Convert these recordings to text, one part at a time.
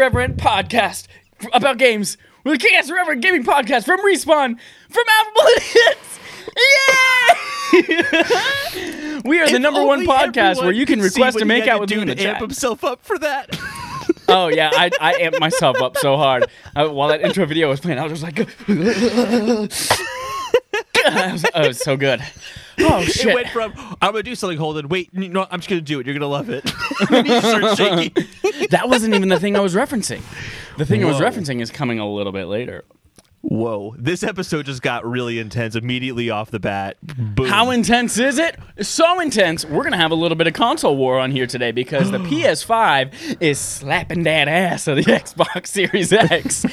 Irreverent podcast about games. We're the Kick-Ass Irreverent Gaming Podcast from Respawn, from Idiots. Yay! we are the If number one podcast where you can request to make out to with me in the amp chat. himself up for that. Oh yeah, I, I amped myself up so hard uh, while that intro video was playing. I was just like, I was, oh, it was so good. Oh It went from I'm gonna do something, Holden. Wait, no, I'm just gonna do it. You're gonna love it. starts shaking. that wasn't even the thing I was referencing. The thing I was referencing is coming a little bit later. Whoa! This episode just got really intense immediately off the bat. Boom. How intense is it? So intense. We're gonna have a little bit of console war on here today because the PS5 is slapping that ass of the Xbox Series X,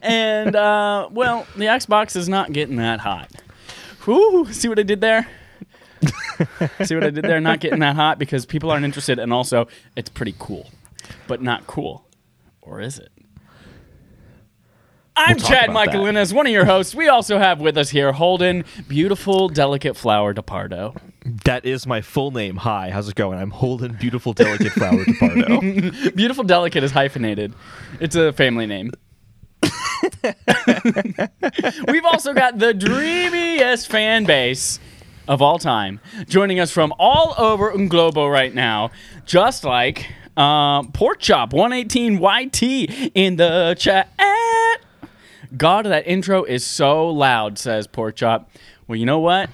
and uh, well, the Xbox is not getting that hot. Whew, see what I did there? see what I did there? Not getting that hot because people aren't interested, and also it's pretty cool, but not cool, or is it? I'm talk Chad about Michael that. One of your hosts. We also have with us here Holden, beautiful, delicate flower DePardo. That is my full name. Hi, how's it going? I'm Holden Beautiful Delicate Flower DePardo. Beautiful, delicate is hyphenated. It's a family name. We've also got the dreamiest fan base of all time joining us from all over Globo right now, just like uh, Pork Chop 118 YT in the chat. God, that intro is so loud, says Pork Chop. Well, you know what?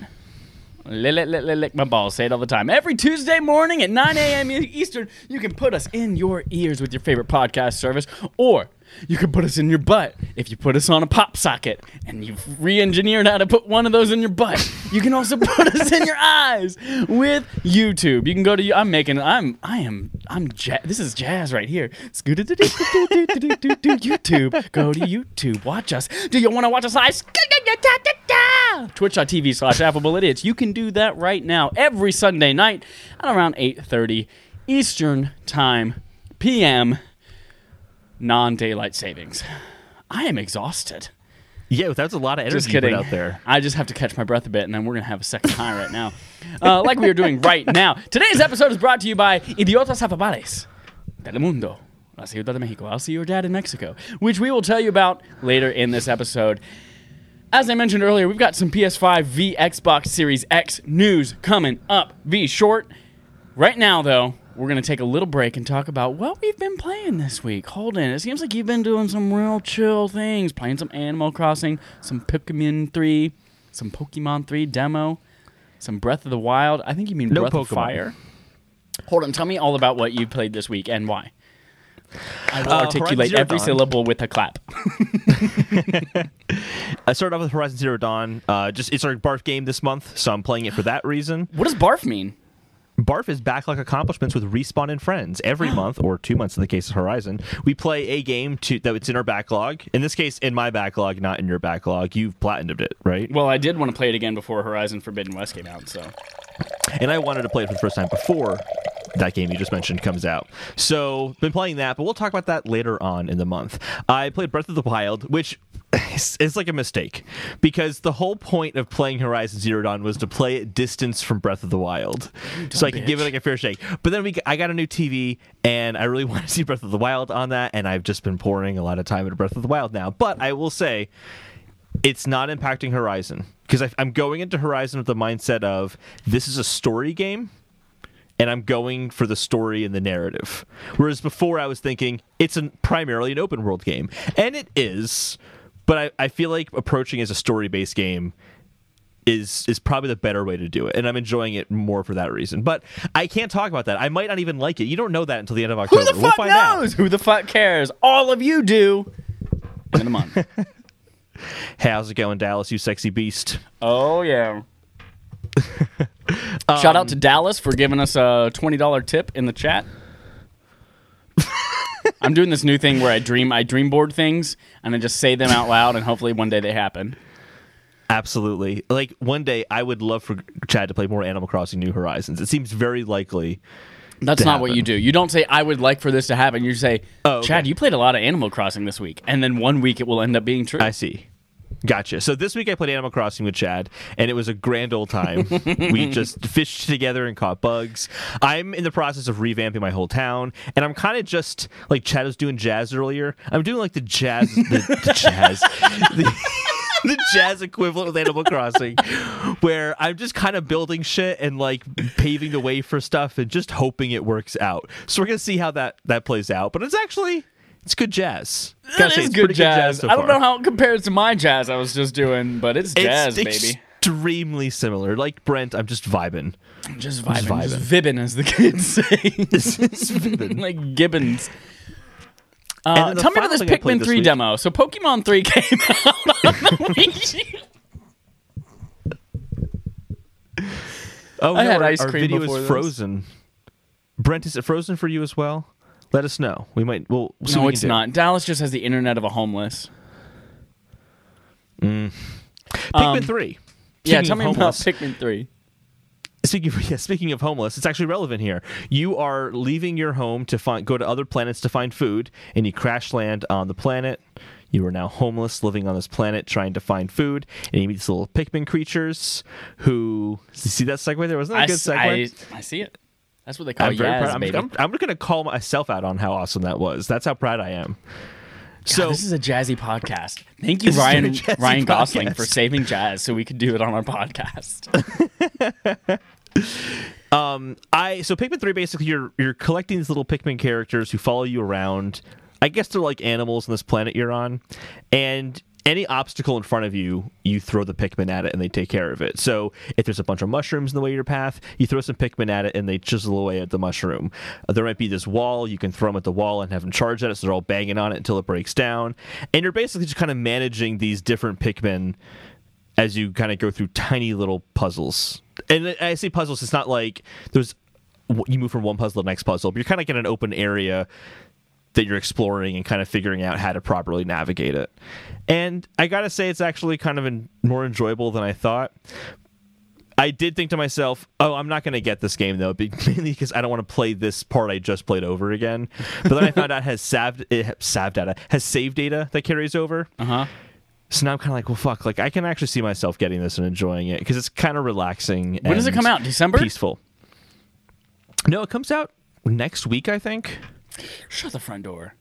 Lick, my balls. Say it all the time. Every Tuesday morning at 9 a.m. Eastern, you can put us in your ears with your favorite podcast service, or you can put us in your butt if you put us on a pop socket and you've re-engineered how to put one of those in your butt. You can also put us in your eyes with YouTube. You can go to I'm making I'm I am I'm ja- this is jazz right here. YouTube. Go to YouTube. Watch us. Do you want to watch us live? Twitch.tv slash affable idiots. You can do that right now every Sunday night at around 8.30 Eastern Time PM non-daylight savings. I am exhausted. yeah, that's a lot of energy Just kidding. out there. I just have to catch my breath a bit, and then we're gonna have a second high right now, uh, like we are doing right now. Today's episode is brought to you by Idiotas Afabales del Mundo, la Ciudad de Mexico. I'll see your dad in Mexico, which we will tell you about later in this episode. As I mentioned earlier, we've got some PS5 v Xbox Series X news coming up. V short. Right now, though, we're going to take a little break and talk about what we've been playing this week. Holden. It seems like you've been doing some real chill things, playing some Animal Crossing, some Pikmin 3, some Pokemon 3 demo, some Breath of the Wild. I think you mean No Breath of Fire. Hold on. Tell me all about what you played this week and why. I will Uh, articulate every Dawn. syllable with a clap. I started off with Horizon Zero Dawn. Uh, just it's our Barf game this month, so I'm playing it for that reason. What does barf mean? Barf is backlog accomplishments with Respawn and Friends. Every month, or two months in the case of Horizon, we play a game to, that it's in our backlog. In this case, in my backlog, not in your backlog. You've platinumed it, right? Well, I did want to play it again before Horizon Forbidden West came out, so. And I wanted to play it for the first time before that game you just mentioned comes out. So, been playing that, but we'll talk about that later on in the month. I played Breath of the Wild, which is, is like a mistake because the whole point of playing Horizon Zero Dawn was to play at distance from Breath of the Wild, so I could give it like a fair shake. But then we, I got a new TV, and I really want to see Breath of the Wild on that, and I've just been pouring a lot of time into Breath of the Wild now. But I will say it's not impacting Horizon because I'm going into Horizon with the mindset of this is a story game and I'm going for the story and the narrative. Whereas before I was thinking it's an, primarily an open world game. And it is, but I, I feel like approaching as a story based game is is probably the better way to do it. And I'm enjoying it more for that reason. But I can't talk about that. I might not even like it. You don't know that until the end of October. Who the we'll fuck find out. knows? Who the fuck cares? All of you do. In a month. Hey, how's it going, Dallas, you sexy beast? oh yeah. Shout out to Dallas for giving us a twenty dollar tip in the chat. I'm doing this new thing where I dream I dream board things and I just say them out loud and hopefully one day they happen. Absolutely. Like one day, I would love for Chad to play more Animal Crossing New Horizons. It seems very likely. That's not what you do. You don't say I would like for this to happen. You say, Oh, okay. Chad, you played a lot of Animal Crossing this week, and then one week it will end up being true. I see. Gotcha. So this week I played Animal Crossing with Chad, and it was a grand old time. we just fished together and caught bugs. I'm in the process of revamping my whole town, and I'm kind of just like Chad was doing jazz earlier. I'm doing like the jazz, the, the jazz, the, the jazz equivalent with Animal Crossing, where I'm just kind of building shit and like paving the way for stuff and just hoping it works out. So we're gonna see how that that plays out. But it's actually it's good jazz. That is Gotta say, is it's good pretty jazz. so I don't know how it compares to my jazz I was just doing, but it's jazz, it's baby. extremely similar. Like Brent, I'm just vibing. Just vibing, vibing. just vibbing, as the kids say. like Gibbons. Uh, the tell me about this Pikmin this 3 week- demo. So Pikmin 3 came out on the Wii. Oh, I no, had our, ice our cream video before is this. frozen. Brent, is it frozen for you as well? Let us know. We might. We'll. we'll see No, we it's can do. not. Dallas just has the internet of a homeless. Pikmin Um, three. Yeah, Speaking tell of me homeless- about Pikmin 3. Speaking of, yeah, speaking of homeless, it's actually relevant here. You are leaving your home to find go to other planets to find food, and you crash land on the planet. You are now homeless, living on this planet, trying to find food, and you meet these little Pikmin creatures. Who you see that segue there? Wasn't that I, a good segue? I, I see it. That's what they call I'm Yaz, proud. I'm, baby. I'm, I'm going to call myself out on how awesome that was. That's how proud I am. God, So this is a jazzy podcast. Thank you, This is a Ryan Ryan Gosling, podcast. for saving jazz so we could do it on our podcast. um, I so Pikmin three basically you're you're collecting these little Pikmin characters who follow you around. I guess they're like animals on this planet you're on, and any obstacle in front of you, you throw the Pikmin at it and they take care of it. So if there's a bunch of mushrooms in the way of your path, you throw some Pikmin at it and they chisel away at the mushroom. Uh, there might be this wall, you can throw them at the wall and have them charge at it, so they're all banging on it until it breaks down. And you're basically just kind of managing these different Pikmin as you kind of go through tiny little puzzles. And I say puzzles, it's not like there's you move from one puzzle to the next puzzle, but you're kind of in an open area that you're exploring and kind of figuring out how to properly navigate it. And I gotta say, it's actually kind of en- more enjoyable than I thought. I did think to myself, "Oh, I'm not going to get this game though, mainly because I don't want to play this part I just played over again." But then I found out it has sav it data has save data that carries over. Uh huh. So now I'm kind of like, well, fuck. Like I can actually see myself getting this and enjoying it because it's kind of relaxing. When does it come out? December? Peaceful. No, it comes out next week, I think. Shut the front door.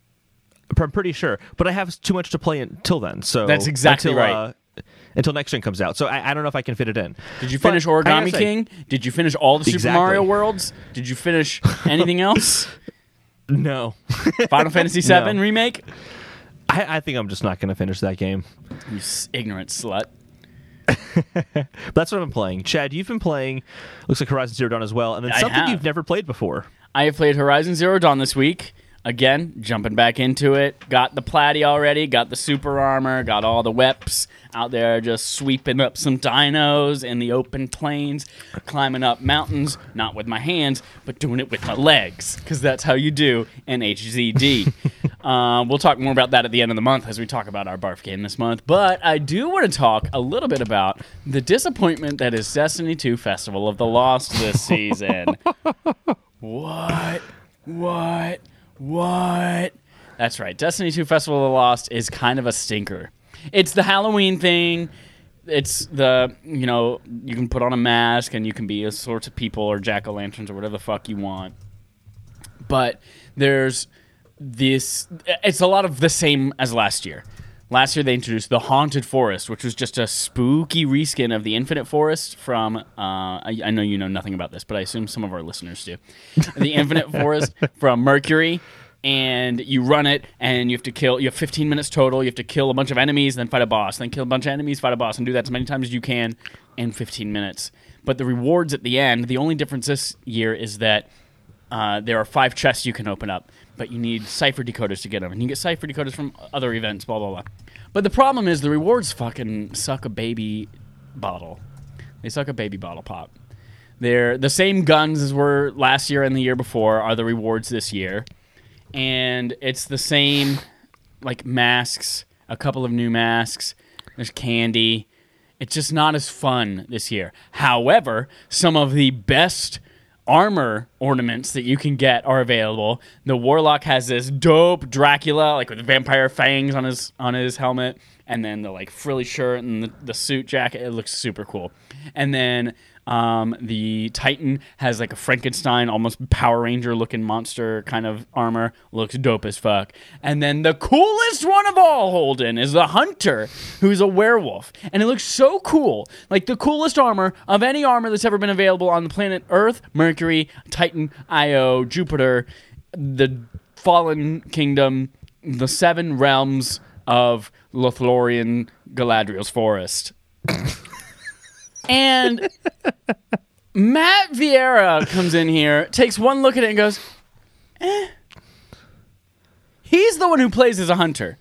I'm pretty sure, but I have too much to play until then. So That's exactly until, right. Uh, until next gen comes out, so I, I don't know if I can fit it in. Did you But finish Origami say, King? Did you finish all the Super Mario Worlds? Did you finish anything else? No, Final Fantasy VII No. remake? I, I think I'm just not going to finish that game. You s- ignorant slut. That's what I'm playing. Chad, you've been playing. Looks like Horizon Zero Dawn as well, and then I something have. you've never played before. I have played Horizon Zero Dawn this week. Again, jumping back into it. Got the platy already, got the super armor, got all the weps out there just sweeping up some dinos in the open plains, climbing up mountains, not with my hands, but doing it with my legs, because that's how you do in HZD. um, we'll talk more about that at the end of the month as we talk about our barf game this month. But I do want to talk a little bit about the disappointment that is Destiny 2 Festival of the Lost this season. What? What? What? That's right. Destiny 2 Festival of the Lost is kind of a stinker. It's the Halloween thing. It's the, you know, you can put on a mask and you can be a sorts of people or jack o' lanterns or whatever the fuck you want. But there's this, it's a lot of the same as last year. Last year they introduced the Haunted Forest, which was just a spooky reskin of the Infinite Forest from. Uh, I, I know you know nothing about this, but I assume some of our listeners do. the Infinite Forest from Mercury, and you run it, and you have to kill. You have 15 minutes total. You have to kill a bunch of enemies, then fight a boss, then kill a bunch of enemies, fight a boss, and do that as many times as you can in 15 minutes. But the rewards at the end, the only difference this year is that uh, there are five chests you can open up, but you need cipher decoders to get them, and you get cipher decoders from other events, blah blah blah. But the problem is the rewards fucking suck a baby bottle. They suck a baby bottle pop. They're the same guns as were last year and the year before are the rewards this year, and it's the same like masks, a couple of new masks. There's candy. It's just not as fun this year. However, some of the best armor ornaments that you can get are available. The warlock has this dope Dracula, like with vampire fangs on his on his helmet, and then the like frilly shirt and the, the suit jacket. It looks super cool. And then um, the Titan has like a Frankenstein, almost Power Ranger looking monster kind of armor. Looks dope as fuck. And then the coolest one of all, Holden, is the Hunter, who's a werewolf. And it looks so cool. Like the coolest armor of any armor that's ever been available on the planet Earth, Mercury, Titan, Io, Jupiter, the Fallen Kingdom, the seven realms of Lothlorien Galadriel's forest. And Matt Vieira comes in here, takes one look at it, and goes, eh. He's the one who plays as a hunter.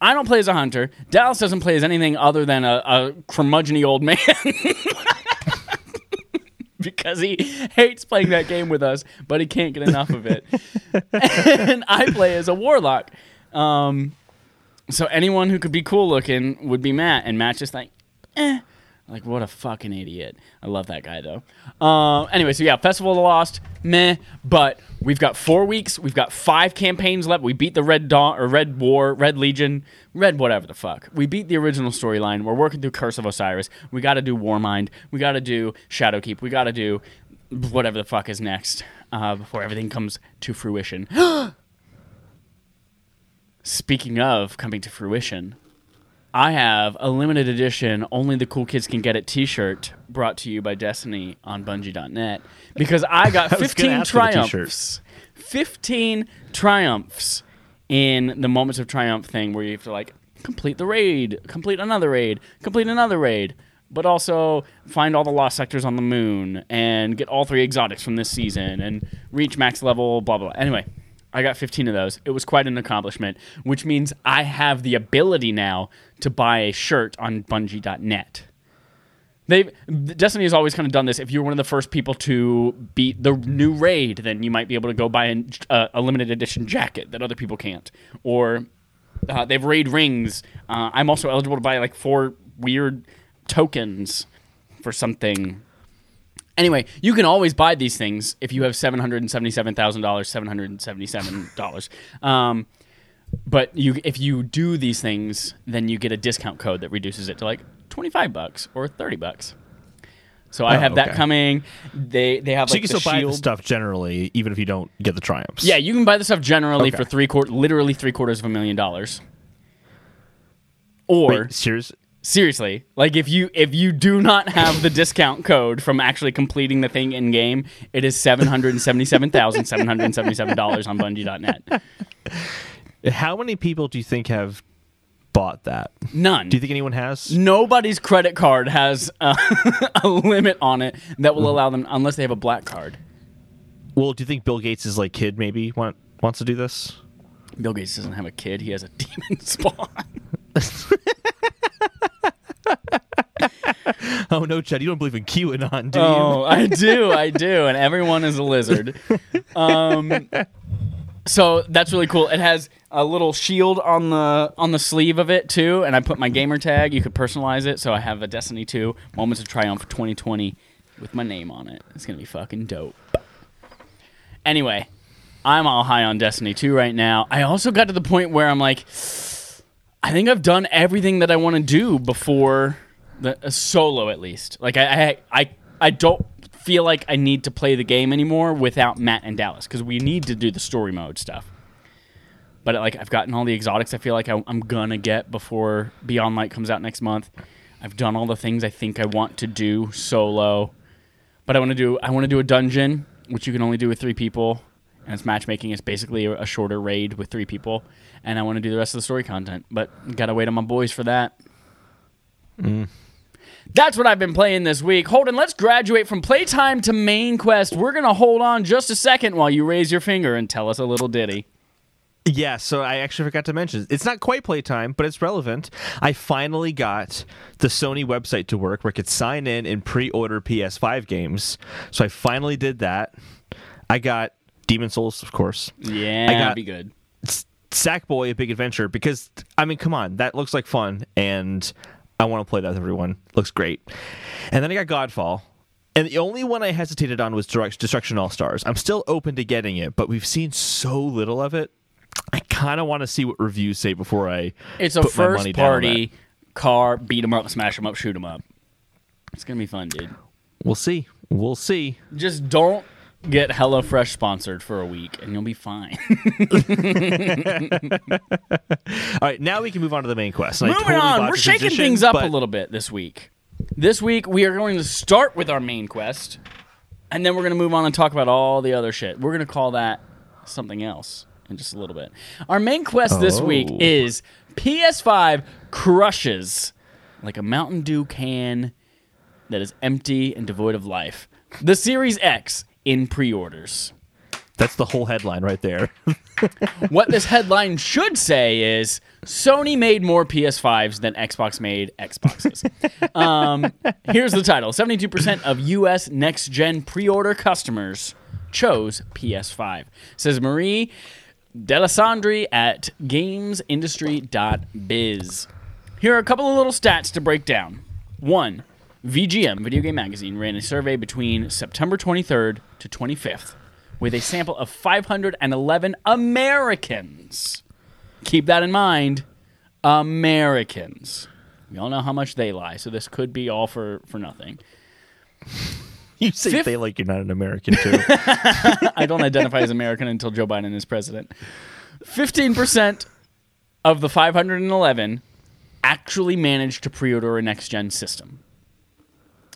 I don't play as a hunter. Dallas doesn't play as anything other than a, a curmudgeony old man. because he hates playing that game with us, but he can't get enough of it. and I play as a warlock. Um, so anyone who could be cool looking would be Matt, and Matt's just like, eh. Like what a fucking idiot. I love that guy though. Uh, anyway, so yeah, Festival of the Lost, meh. But we've got four weeks. We've got five campaigns left. We beat the Red Dawn or Red War, Red Legion, Red whatever the fuck. We beat the original storyline. We're working through Curse of Osiris. We got to do Warmind. We got to do Shadowkeep. We got to do whatever the fuck is next uh, before everything comes to fruition. Speaking of coming to fruition, I have a limited edition, only the cool kids can get it T-shirt brought to you by Destiny on Bungie.net because I got I 15 ask triumphs. 15 triumphs in the moments of triumph thing where you have to like complete the raid, complete another raid, complete another raid, but also find all the lost sectors on the moon and get all three exotics from this season and reach max level, blah blah. blah. Anyway, I got 15 of those. It was quite an accomplishment, which means I have the ability now to buy a shirt on Bungie.net. They've Destiny has always kind of done this. If you're one of the first people to beat the new raid, then you might be able to go buy uh, a limited edition jacket that other people can't. Or uh, they've raid rings. Uh, I'm also eligible to buy like four weird tokens for something. Anyway, you can always buy these things if you have seven hundred and seventy-seven thousand dollars, seven hundred and seventy-seven dollars. Um, but you, if you do these things, then you get a discount code that reduces it to like twenty-five bucks or thirty bucks. So I Oh, have that coming. They they have So like you can still buy the stuff generally, even if you don't get the triumphs. Yeah, you can buy the stuff generally Okay. for three quarter, literally three quarters of a million dollars. Or Wait, serious? Seriously, like if you if you do not have the discount code from actually completing the thing in game, it is seven hundred and seventy seven thousand seven hundred and seventy seven dollars on Bungie.net. How many people do you think have bought that? None. Do you think anyone has? Nobody's credit card has uh, a, a limit on it that will mm-hmm. allow them unless they have a black card. Well, do you think Bill Gates' is like kid maybe want, wants to do this? Bill Gates doesn't have a kid; he has a demon spawn. Oh no, Chad, you don't believe in QAnon, do you? Oh, I do, I do, and everyone is a lizard. Um, so that's really cool. It has a little shield on the on the sleeve of it too, and I put my gamer tag. You could personalize it, so I have a Destiny 2 Moments of Triumph 2020 with my name on it. It's gonna be fucking dope. Anyway, I'm all high on Destiny 2 right now. I also got to the point where I'm like, I think I've done everything that I want to do before the a solo, at least. Like I, I, I, I don't feel like I need to play the game anymore without Matt and Dallas because we need to do the story mode stuff. But like I've gotten all the exotics I feel like I, I'm gonna get before Beyond Light comes out next month. I've done all the things I think I want to do solo, but I want to do I want to do a dungeon which you can only do with three people, and it's matchmaking. It's basically a, a shorter raid with three people, and I want to do the rest of the story content. But gotta wait on my boys for that. Mm. That's what I've been playing this week. Holden, let's graduate from playtime to main quest. We're gonna hold on just a second while you raise your finger and tell us a little ditty. Yeah, so I actually forgot to mention it's not quite playtime, but it's relevant. I finally got the Sony website to work where I could sign in and pre-order PS5 games. So I finally did that. I got Demon's Souls, of course. Yeah, I got- that'd be good. Sackboy: A Big Adventure because I mean, come on, that looks like fun, and I want to play that with everyone. Looks great. And then I got Godfall, And the only one I hesitated on was Destruction All Stars. I'm still open to getting it, but we've seen so little of it. I kind of want to see what reviews say before I. It's a put my first money down on party car, beat 'em up, smash 'em up, shoot 'em up. It's gonna be fun, dude. We'll see. We'll see. Just don't get HelloFresh sponsored for a week, and you'll be fine. All right, now we can move on to the main quest. Moving totally on, we're shaking transition, things up but a little bit this week. This week we are going to start with our main quest, and then we're going to move on and talk about all the other shit. We're going to call that something else in just a little bit. Our main quest this oh. week Oh. is PS5 crushes like a Mountain Dew can that is empty and devoid of life. The Series X in pre-orders. That's the whole headline right there. what this headline should say is Sony made more PS5s than Xbox made Xboxes. um, here's the title 72% of US next gen pre order customers chose PS5, says Marie Dealessandri at gamesindustry.biz. Here are a couple of little stats to break down. One, VGM, Video Game Magazine, ran a survey between September 23rd to 25th with a sample of 511 Americans. Keep that in mind. Americans. We all know how much they lie, so this could be all for, for nothing. you say they like you're not an American too. I don't identify as American until Joe Biden is president. 15% of the 511 actually managed to pre order a next gen system.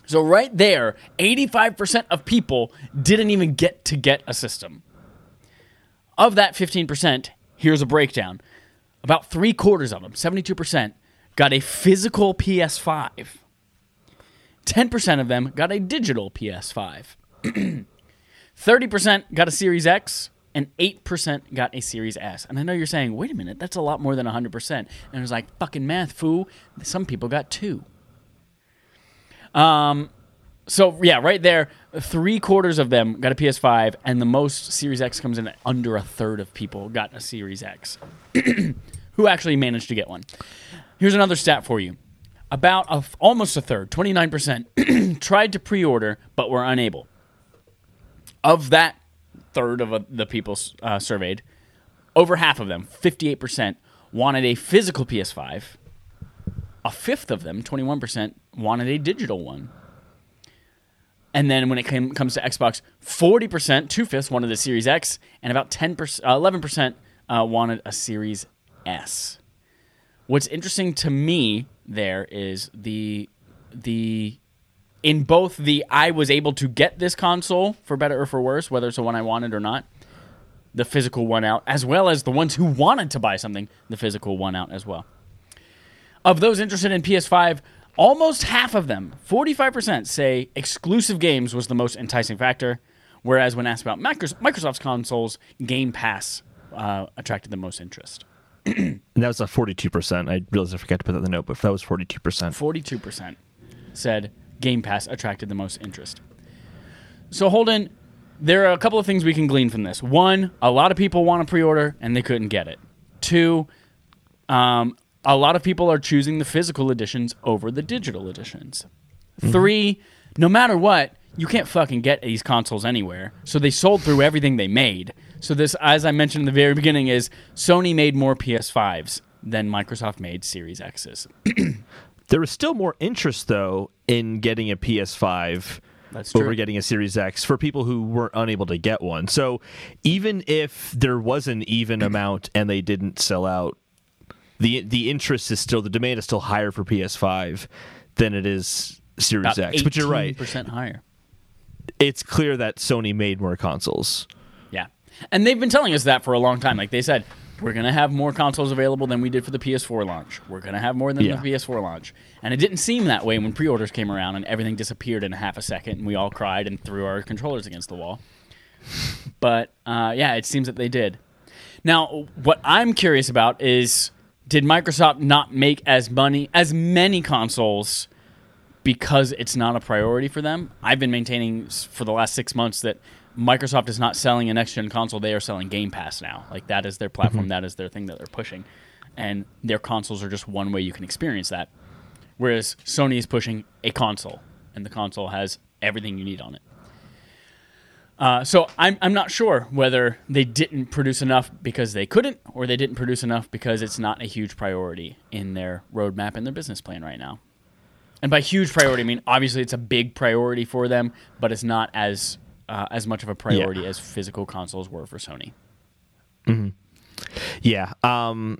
So, right there, 85% of people didn't even get to get a system. Of that 15%, here's a breakdown. About three quarters of them, 72%, got a physical PS5. 10% of them got a digital PS5. 30% got a Series X, and 8% got a Series S. And I know you're saying, wait a minute, that's a lot more than 100%. And I was like, fucking math, fool. Some people got two. Um, so, yeah, right there, three quarters of them got a PS5, and the most Series X comes in at under a third of people got a Series X who actually managed to get one. Here's another stat for you. About a, almost a third, 29%, tried to pre order but were unable of that third of uh, the people uh, surveyed, over half of them, 58%, wanted a physical PS5. A fifth of them, 21%, wanted a digital one. And then when it came, comes to Xbox, 40%, two fifths, wanted a Series X, and about 10%, uh, 11% uh, wanted a Series S. What's interesting to me there is the the in both the I was able to get this console for better or for worse, whether it's the one I wanted or not, the physical one out, as well as the ones who wanted to buy something, the physical one out as well. Of those interested in PS5, almost half of them, 45%, say exclusive games was the most enticing factor, whereas when asked about Microsoft's consoles, Game Pass uh, attracted the most interest. and that was a 42%. I realized I forgot to put that in the note, but that was 42%. 42% said Game Pass attracted the most interest. So, Holden, there are a couple of things we can glean from this. One, a lot of people want to pre order and they couldn't get it. Two, um, a lot of people are choosing the physical editions over the digital editions. Three, no matter what, you can't fucking get these consoles anywhere. So they sold through everything they made. So this, as I mentioned in the very beginning, is Sony made more PS5s than Microsoft made Series X's. There was still more interest, though, in getting a PS5 That's true. over getting a Series X for people who weren't unable to get one. So even if there was an even amount and they didn't sell out, the the interest is still the demand is still higher for PS5 than it is Series About X. But you're right; percent higher. it's clear that Sony made more consoles. Yeah, and they've been telling us that for a long time. Like they said, we're gonna have more consoles available than we did for the PS4 launch. We're gonna have more than Yeah. the PS4 launch, and it didn't seem that way when pre-orders came around and everything disappeared in half a second, and we all cried and threw our controllers against the wall. But uh, yeah, it seems that they did. Now, what I'm curious about is, did Microsoft not make as money as many consoles? because it's not a priority for them. I've been maintaining for the last six months that Microsoft is not selling a next gen console; they are selling Game Pass now. Like that is their platform, mm-hmm. that is their thing that they're pushing, and their consoles are just one way you can experience that. Whereas Sony is pushing a console, and the console has everything you need on it. Uh, so I'm I'm not sure whether they didn't produce enough because they couldn't, or they didn't produce enough because it's not a huge priority in their roadmap and their business plan right now. And by huge priority, I mean obviously it's a big priority for them, but it's not as uh, as much of a priority as physical consoles were for Sony. Yeah. Um,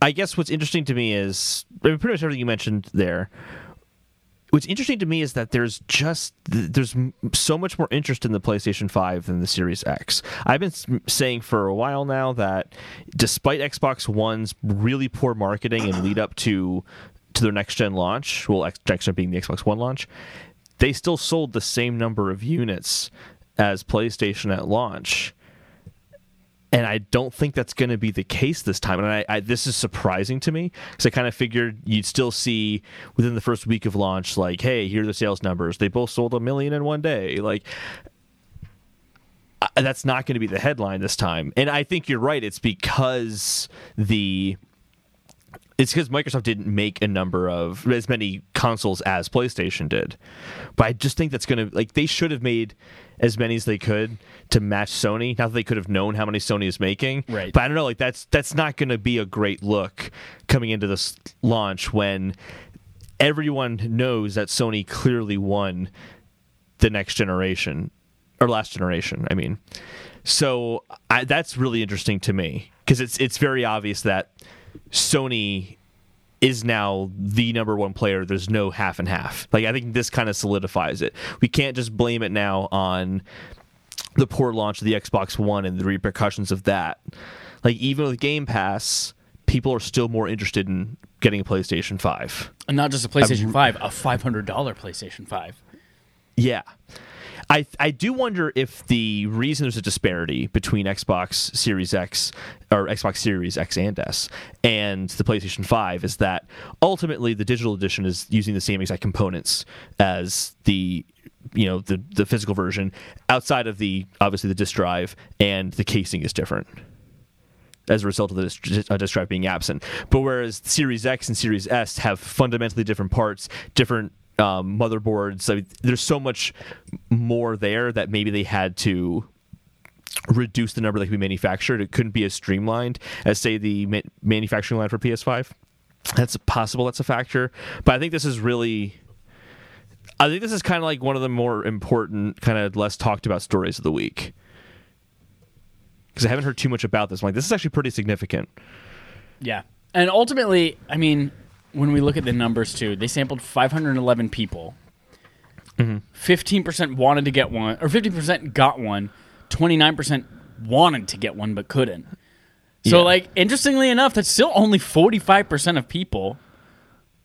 I guess what's interesting to me is pretty much everything you mentioned there. What's interesting to me is that there's just there's so much more interest in the PlayStation 5 than the Series X. I've been saying for a while now that despite Xbox One's really poor marketing and lead up to to their next gen launch, well, next gen being the Xbox One launch, they still sold the same number of units as PlayStation at launch and I don't think that's going to be the case this time. And I, I this is surprising to me because I kind of figured you'd still see within the first week of launch, like, hey, here are the sales numbers. They both sold a million in one day. Like, that's not going to be the headline this time. And I think you're right. It's because the it's because Microsoft didn't make a number of as many consoles as PlayStation did. But I just think that's going to like they should have made as many as they could to match Sony. Not that they could have known how many Sony is making, Right. But I don't know. Like that's that's not going to be a great look coming into this launch when everyone knows that Sony clearly won the next generation or last generation. I mean, so I, that's really interesting to me because it's it's very obvious that Sony is now the number one player. There's no half and half. Like I think this kind of solidifies it. We can't just blame it now on the poor launch of the Xbox One and the repercussions of that. Like even with Game Pass, people are still more interested in getting a PlayStation 5. And not just a PlayStation 5, a $500 PlayStation 5. Yeah. I I do wonder if the reason there's a disparity between Xbox Series X or Xbox Series X and S and the PlayStation 5 is that ultimately the digital edition is using the same exact components as the you know the the physical version outside of the obviously the disk drive and the casing is different as a result of the disk, uh, disk drive being absent. But whereas Series X and Series S have fundamentally different parts, different um, motherboards, I mean, there's so much more there that maybe they had to reduce the number that can be manufactured. It couldn't be as streamlined as, say, the ma- manufacturing line for PS5. That's possible. That's a factor. But I think this is really. I think this is kind of like one of the more important, kind of less talked about stories of the week because I haven't heard too much about this. I'm like, this is actually pretty significant. Yeah. And ultimately, I mean, when we look at the numbers too, they sampled 511 people. 15% wanted to get one, or 50% got one. 29% wanted to get one but couldn't. So, Yeah. like, interestingly enough, that's still only 45% of people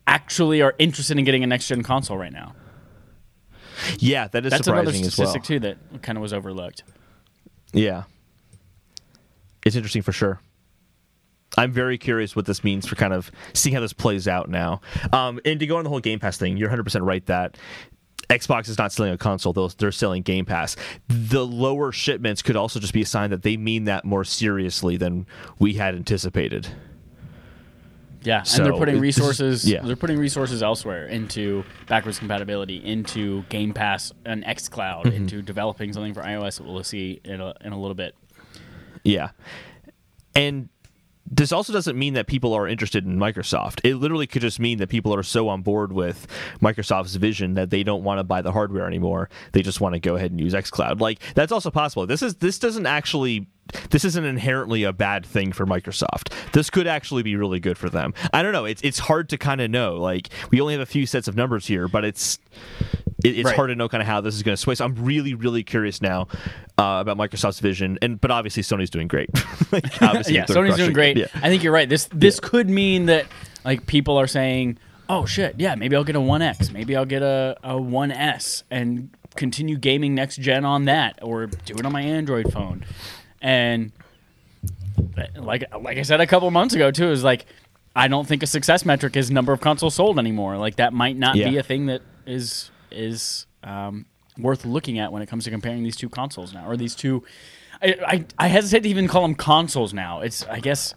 actually are interested in getting a next gen console right now. Yeah, that is That's another surprising as well. statistic, too, that kind of was overlooked. Yeah, it's interesting for sure. I'm very curious what this means for kind of seeing how this plays out now. Um, and to go on the whole Game Pass thing, you're 100 percent right that Xbox is not selling a console; they're, they're selling Game Pass. The lower shipments could also just be a sign that they mean that more seriously than we had anticipated. Yeah, So, and they're putting is- resources. yeah. They're putting resources elsewhere into backwards compatibility, into Game Pass and XCloud, Mm-hmm. into developing something for iOS that we'll see in a, in a little bit. Yeah. And this also doesn't mean that people are interested in Microsoft. It literally could just mean that people are so on board with Microsoft's vision that they don't want to buy the hardware anymore. They just want to go ahead and use xCloud. Like that's also possible. This is this doesn't actually this isn't inherently a bad thing for Microsoft. This could actually be really good for them. I don't know. It's it's hard to kind of know. Like we only have a few sets of numbers here, but it's it, it's Right. hard to know kind of how this is going to sway. So I'm really, really curious now uh, about Microsoft's vision, and but obviously Sony's doing great. Like, obviously yeah, Sony's doing great. Yeah. I think you're right. This this could mean that like people are saying, "Oh shit, yeah, maybe I'll get a One X, maybe I'll get a a One S, and continue gaming next gen on that, or do it on my Android phone." And like like I said a couple months ago too, is like I don't think a success metric is number of consoles sold anymore. Like that might not Yeah. be a thing that is is um, worth looking at when it comes to comparing these two consoles now, or these two. I, I, I hesitate to even call them consoles now. It's I guess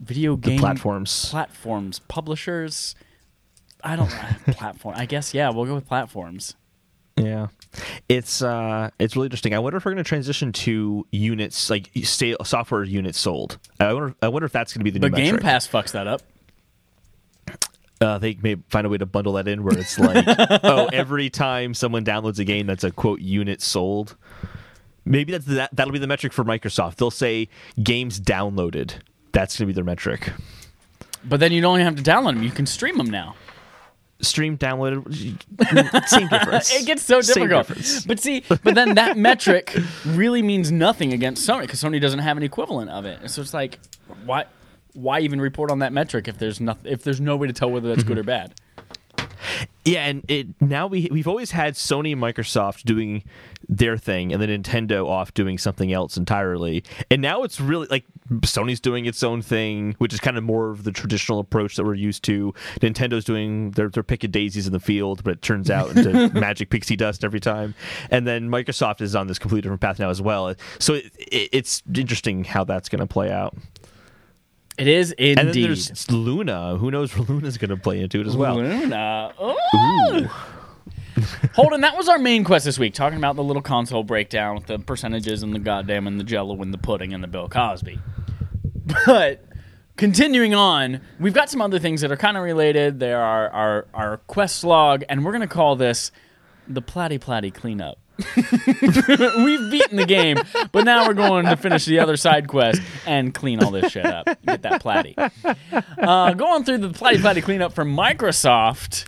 video game platforms. platforms, publishers. I don't platform. I guess yeah, we'll go with platforms. Yeah, it's uh, it's really interesting. I wonder if we're going to transition to units like software units sold. I wonder, I wonder if that's going to be the But new Game metric. Pass fucks that up. Uh, they may find a way to bundle that in where it's like, oh, every time someone downloads a game that's a quote unit sold. Maybe that's that. That'll be the metric for Microsoft. They'll say games downloaded. That's going to be their metric. But then you don't even have to download them. You can stream them now. Stream downloaded, same difference. It gets so Same difficult. difference. But see, but then that metric really means nothing against Sony because Sony doesn't have an equivalent of it. So it's like, why, why even report on that metric if there's nothing, if there's no way to tell whether that's good or mm-hmm. bad? Yeah, and it now we we've always had Sony and Microsoft doing their thing, and then Nintendo off doing something else entirely. And now it's really like Sony's doing its own thing, which is kind of more of the traditional approach that we're used to. Nintendo's doing their their pick of daisies in the field, but it turns out into magic pixie dust every time. And then Microsoft is on this completely different path now as well. So it, it, it's interesting how that's going to play out. It is indeed. And then indeed. there's Luna. Who knows where Luna's going to play into it as well. Luna. Ooh. Oh! Holden, that was our main quest this week, talking about the little console breakdown with the percentages and the goddamn and the jello and the pudding and the Bill Cosby. But continuing on, we've got some other things that are kind of related. There are our, our quest log, and we're going to call this the Platty Platty Cleanup. We've beaten the game, but now we're going to finish the other side quest and clean all this shit up. Get that Platty. Uh, going through the Platty Platty cleanup from Microsoft,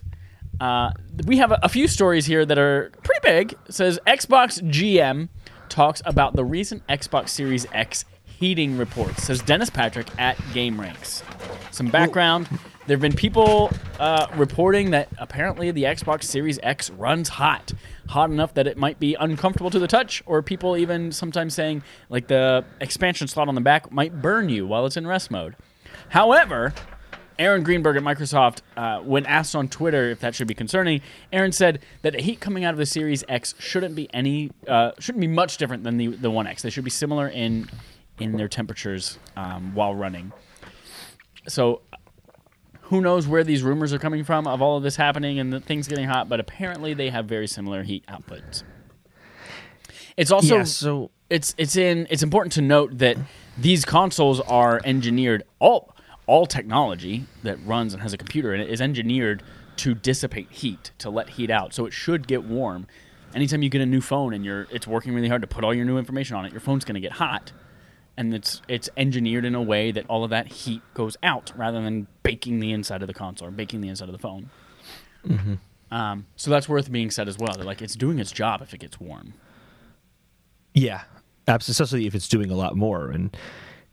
uh, we have a, a few stories here that are pretty big. It says Xbox GM talks about the recent Xbox Series X heating reports. Says Dennis Patrick at Game Ranks. Some background. There have been people uh, reporting that apparently the Xbox Series X runs hot, hot enough that it might be uncomfortable to the touch, or people even sometimes saying like the expansion slot on the back might burn you while it's in rest mode. However, Aaron Greenberg at Microsoft, uh, when asked on Twitter if that should be concerning, Aaron said that the heat coming out of the Series X shouldn't be any, uh, shouldn't be much different than the the One X. They should be similar in in their temperatures um, while running. So, who knows where these rumors are coming from of all of this happening and the things getting hot? But apparently, they have very similar heat outputs. It's also yeah, so it's it's in it's important to note that these consoles are engineered all all technology that runs and has a computer in it is engineered to dissipate heat to let heat out. So it should get warm. Anytime you get a new phone and you're it's working really hard to put all your new information on it your phone's going to get hot. And it's it's engineered in a way that all of that heat goes out rather than baking the inside of the console or baking the inside of the phone. Um, so that's worth being said as well They're like it's doing its job if it gets warm. Yeah, absolutely. Especially if it's doing a lot more, and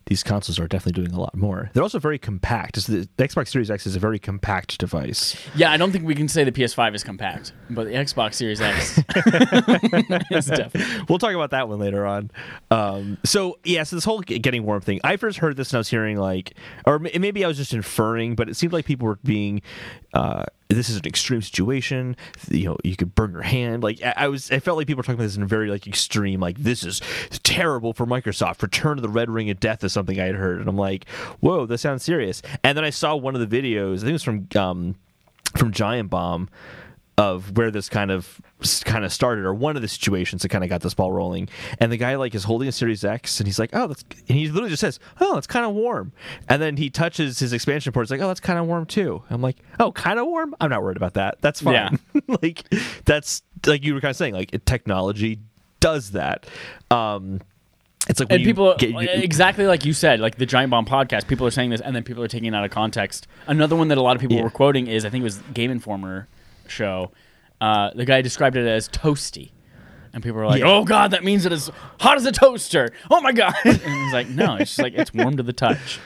these consoles are definitely doing a lot more. They're also very compact. The, the Xbox Series X is a very compact device. Yeah, I don't think we can say the PS5 is compact, but the Xbox Series X is definitely. We'll talk about that one later on. Um, so yeah, so this whole getting warm thing. I first heard this and I was hearing like, or maybe I was just inferring, but it seemed like people were being. Uh, this is an extreme situation. You know, you could burn your hand. Like I, I was, I felt like people were talking about this in a very like extreme. Like this is terrible for Microsoft. Return to the Red Ring of Death is something I had heard, and I'm like, whoa, that sounds serious. And then I saw one of the videos. I think it was from um, from Giant Bomb of where this kind of kind of started or one of the situations that kind of got this ball rolling. And the guy like is holding a series x and he's like oh that's and he literally just says oh it's kind of warm. And then he touches his expansion port. It's like oh that's kind of warm too. I'm like oh kind of warm? I'm not worried about that. That's fine. Yeah. like that's like you were kind of saying like technology does that. Um it's like And people, get- exactly like you said, like the Giant Bomb podcast, people are saying this, and then people are taking it out of context. Another one that a lot of people Yeah. were quoting is, I think it was Game Informer show. Uh, the guy described it as toasty. And people were like, Yeah. "Oh God, that means it is hot as a toaster." Oh my God! And he's like, "No, it's just like it's warm to the touch."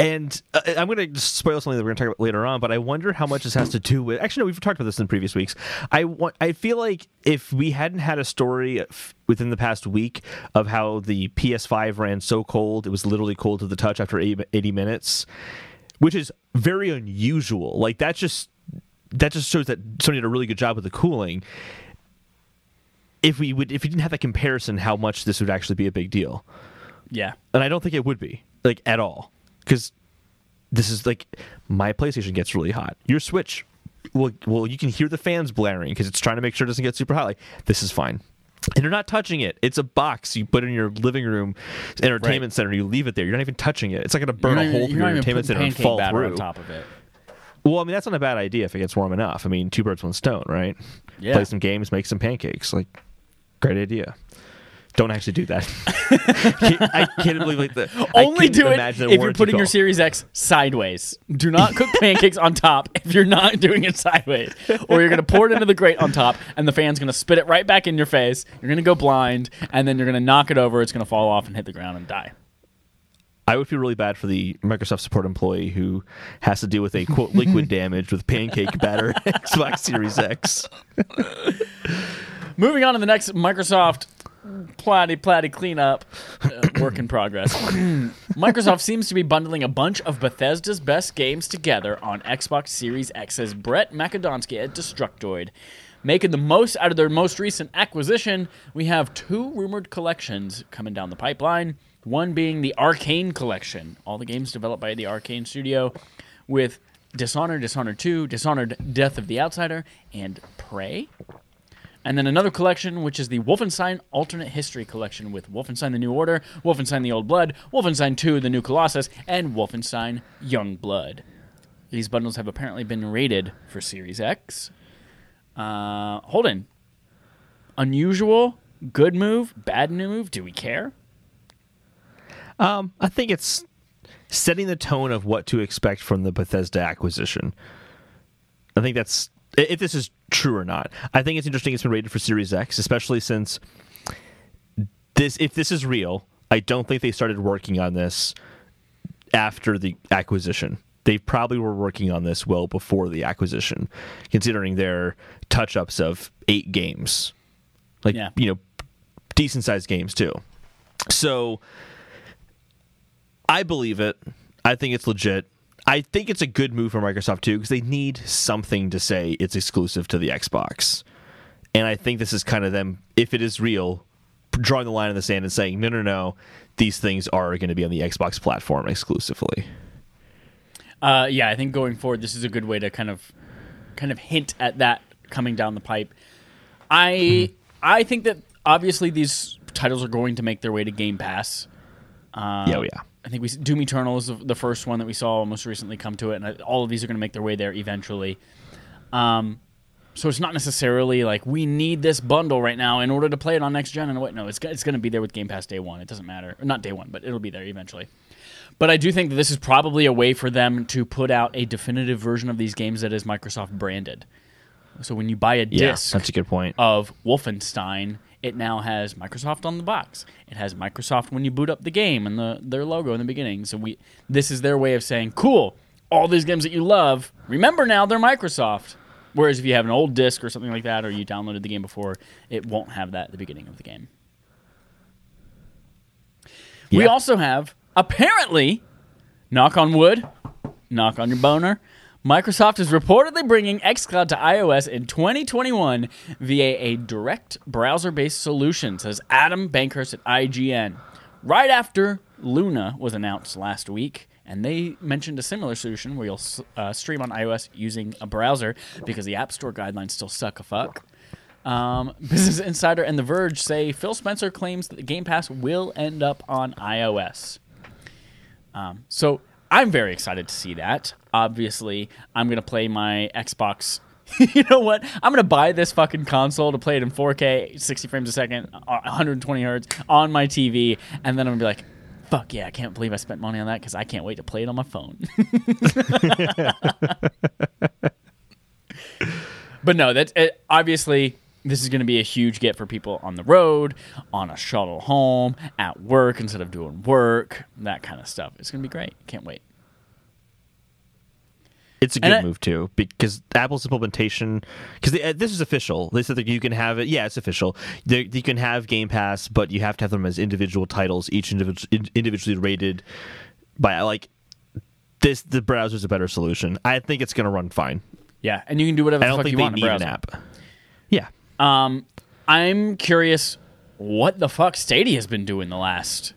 And uh, I'm going to just spoil something that we're going to talk about later on, but I wonder how much this has to do with. Actually, no, we've talked about this in previous weeks. I want. I feel like if we hadn't had a story f- within the past week of how the PS5 ran so cold, it was literally cold to the touch after 80 80 minutes, which is very unusual. Like that's just that just shows that Sony did a really good job with the cooling. If we would, if we didn't have that comparison, how much this would actually be a big deal Yeah, and I don't think it would be like at all because this is like my PlayStation gets really hot. Your Switch, well, well, you can hear the fans blaring because it's trying to make sure it doesn't get super hot. Like this is fine. And you're not touching it. It's a box you put in your living room entertainment Right. center. You leave it there. You're not even touching it. It's not going to burn a hole through your entertainment center and fall through. on top of it. Well, I mean that's not a bad idea if it gets warm enough. I mean, two birds, one stone, right? Yeah. Play some games, make some pancakes. Like, great idea. Don't actually do that. I can't believe like the Only do it if you're putting your. Series X sideways. Do not cook pancakes on top if you're not doing it sideways. Or you're going to pour it into the grate on top, and the fan's going to spit it right back in your face. You're going to go blind, and then you're going to knock it over. It's going to fall off and hit the ground and die. I would feel really bad for the Microsoft support employee who has to deal with a quote liquid damage with pancake batter Xbox Series X. Moving on to the next Microsoft platy platy cleanup uh, work in progress. Microsoft seems to be bundling a bunch of Bethesda's best games together on Xbox Series X, says Brett Makedonski at Destructoid. Making the most out of their most recent acquisition, we have two rumored collections coming down the pipeline. One being the Arcane Collection, all the games developed by the Arcane Studio, with Dishonored, Dishonored 2, Dishonored Death of the Outsider, and Prey. And then another collection, which is the Wolfenstein Alternate History Collection with Wolfenstein the New Order, Wolfenstein the Old Blood, Wolfenstein 2 the New Colossus, and Wolfenstein Young Blood. These bundles have apparently been rated for Series X. Uh, hold on. Unusual, good move, bad new move, do we care? Um, I think it's setting the tone of what to expect from the Bethesda acquisition. I think that's if this is true or not. I think it's interesting it's been rated for Series X, especially since this if this is real, I don't think they started working on this after the acquisition. They probably were working on this well before the acquisition, considering their touch ups of eight games. Like, Yeah. you know, decent sized games too. So I believe it. I think it's legit. I think it's a good move for Microsoft too because they need something to say it's exclusive to the Xbox. And I think this is kind of them, if it is real, drawing the line in the sand and saying, no, no, no, these things are going to be on the Xbox platform exclusively. Uh, yeah, I think going forward, this is a good way to kind of, kind of hint at that coming down the pipe. I I think that obviously these titles are going to make their way to Game Pass. Uh, yeah, oh, yeah. I think we Doom Eternal is the, first one that we saw most recently come to it, and I- all of these are going to make their way there eventually. Um, so it's not necessarily like we need this bundle right now in order to play it on next gen and what. No, it's it's going to be there with Game Pass day one. It doesn't matter, not day one, but it'll be there eventually. But I do think that this is probably a way for them to put out a definitive version of these games that is Microsoft branded. So when you buy a Yeah, disc that's a good point. of Wolfenstein, it now has Microsoft on the box. It has Microsoft when you boot up the game and the their logo in the beginning. So we this is their way of saying, "Cool, all these games that you love, remember now they're Microsoft." Whereas if you have an old disc or something like that, or you downloaded the game before, it won't have that at the beginning of the game. We also have apparently, knock on wood, knock on your boner. Microsoft is reportedly bringing xCloud to iOS in 2021 via a direct browser-based solution, says Adam Bankhurst at IGN. Right after Luna was announced last week, and they mentioned a similar solution where you'll uh, stream on iOS using a browser because the App Store guidelines still suck a fuck. Um, Business Insider and The Verge say Phil Spencer claims that the Game Pass will end up on iOS. Um, so I'm very excited to see that. Obviously, I'm gonna play my Xbox. you know what? I'm gonna buy this fucking console to play it in 4K, 60 frames a second, uh, 120 hertz on my TV, and then I'm gonna be like, "Fuck yeah! I can't believe I spent money on that because I can't wait to play it on my phone." But no, that's it, obviously this is going to be a huge get for people on the road, on a shuttle home, at work instead of doing work, that kind of stuff. It's going to be great. Can't wait. It's a good I- move too because Apple's implementation because uh, this is official. They said that you can have it. Yeah, it's official. They, you can have Game Pass, but you have to have them as individual titles, each individual individually rated by like this. The browser's a better solution. I think it's going to run fine. Yeah, and you can do whatever I the don't fuck think you they want in need a an browser. app. Yeah, Um, I'm curious what the fuck Stadia has been doing the last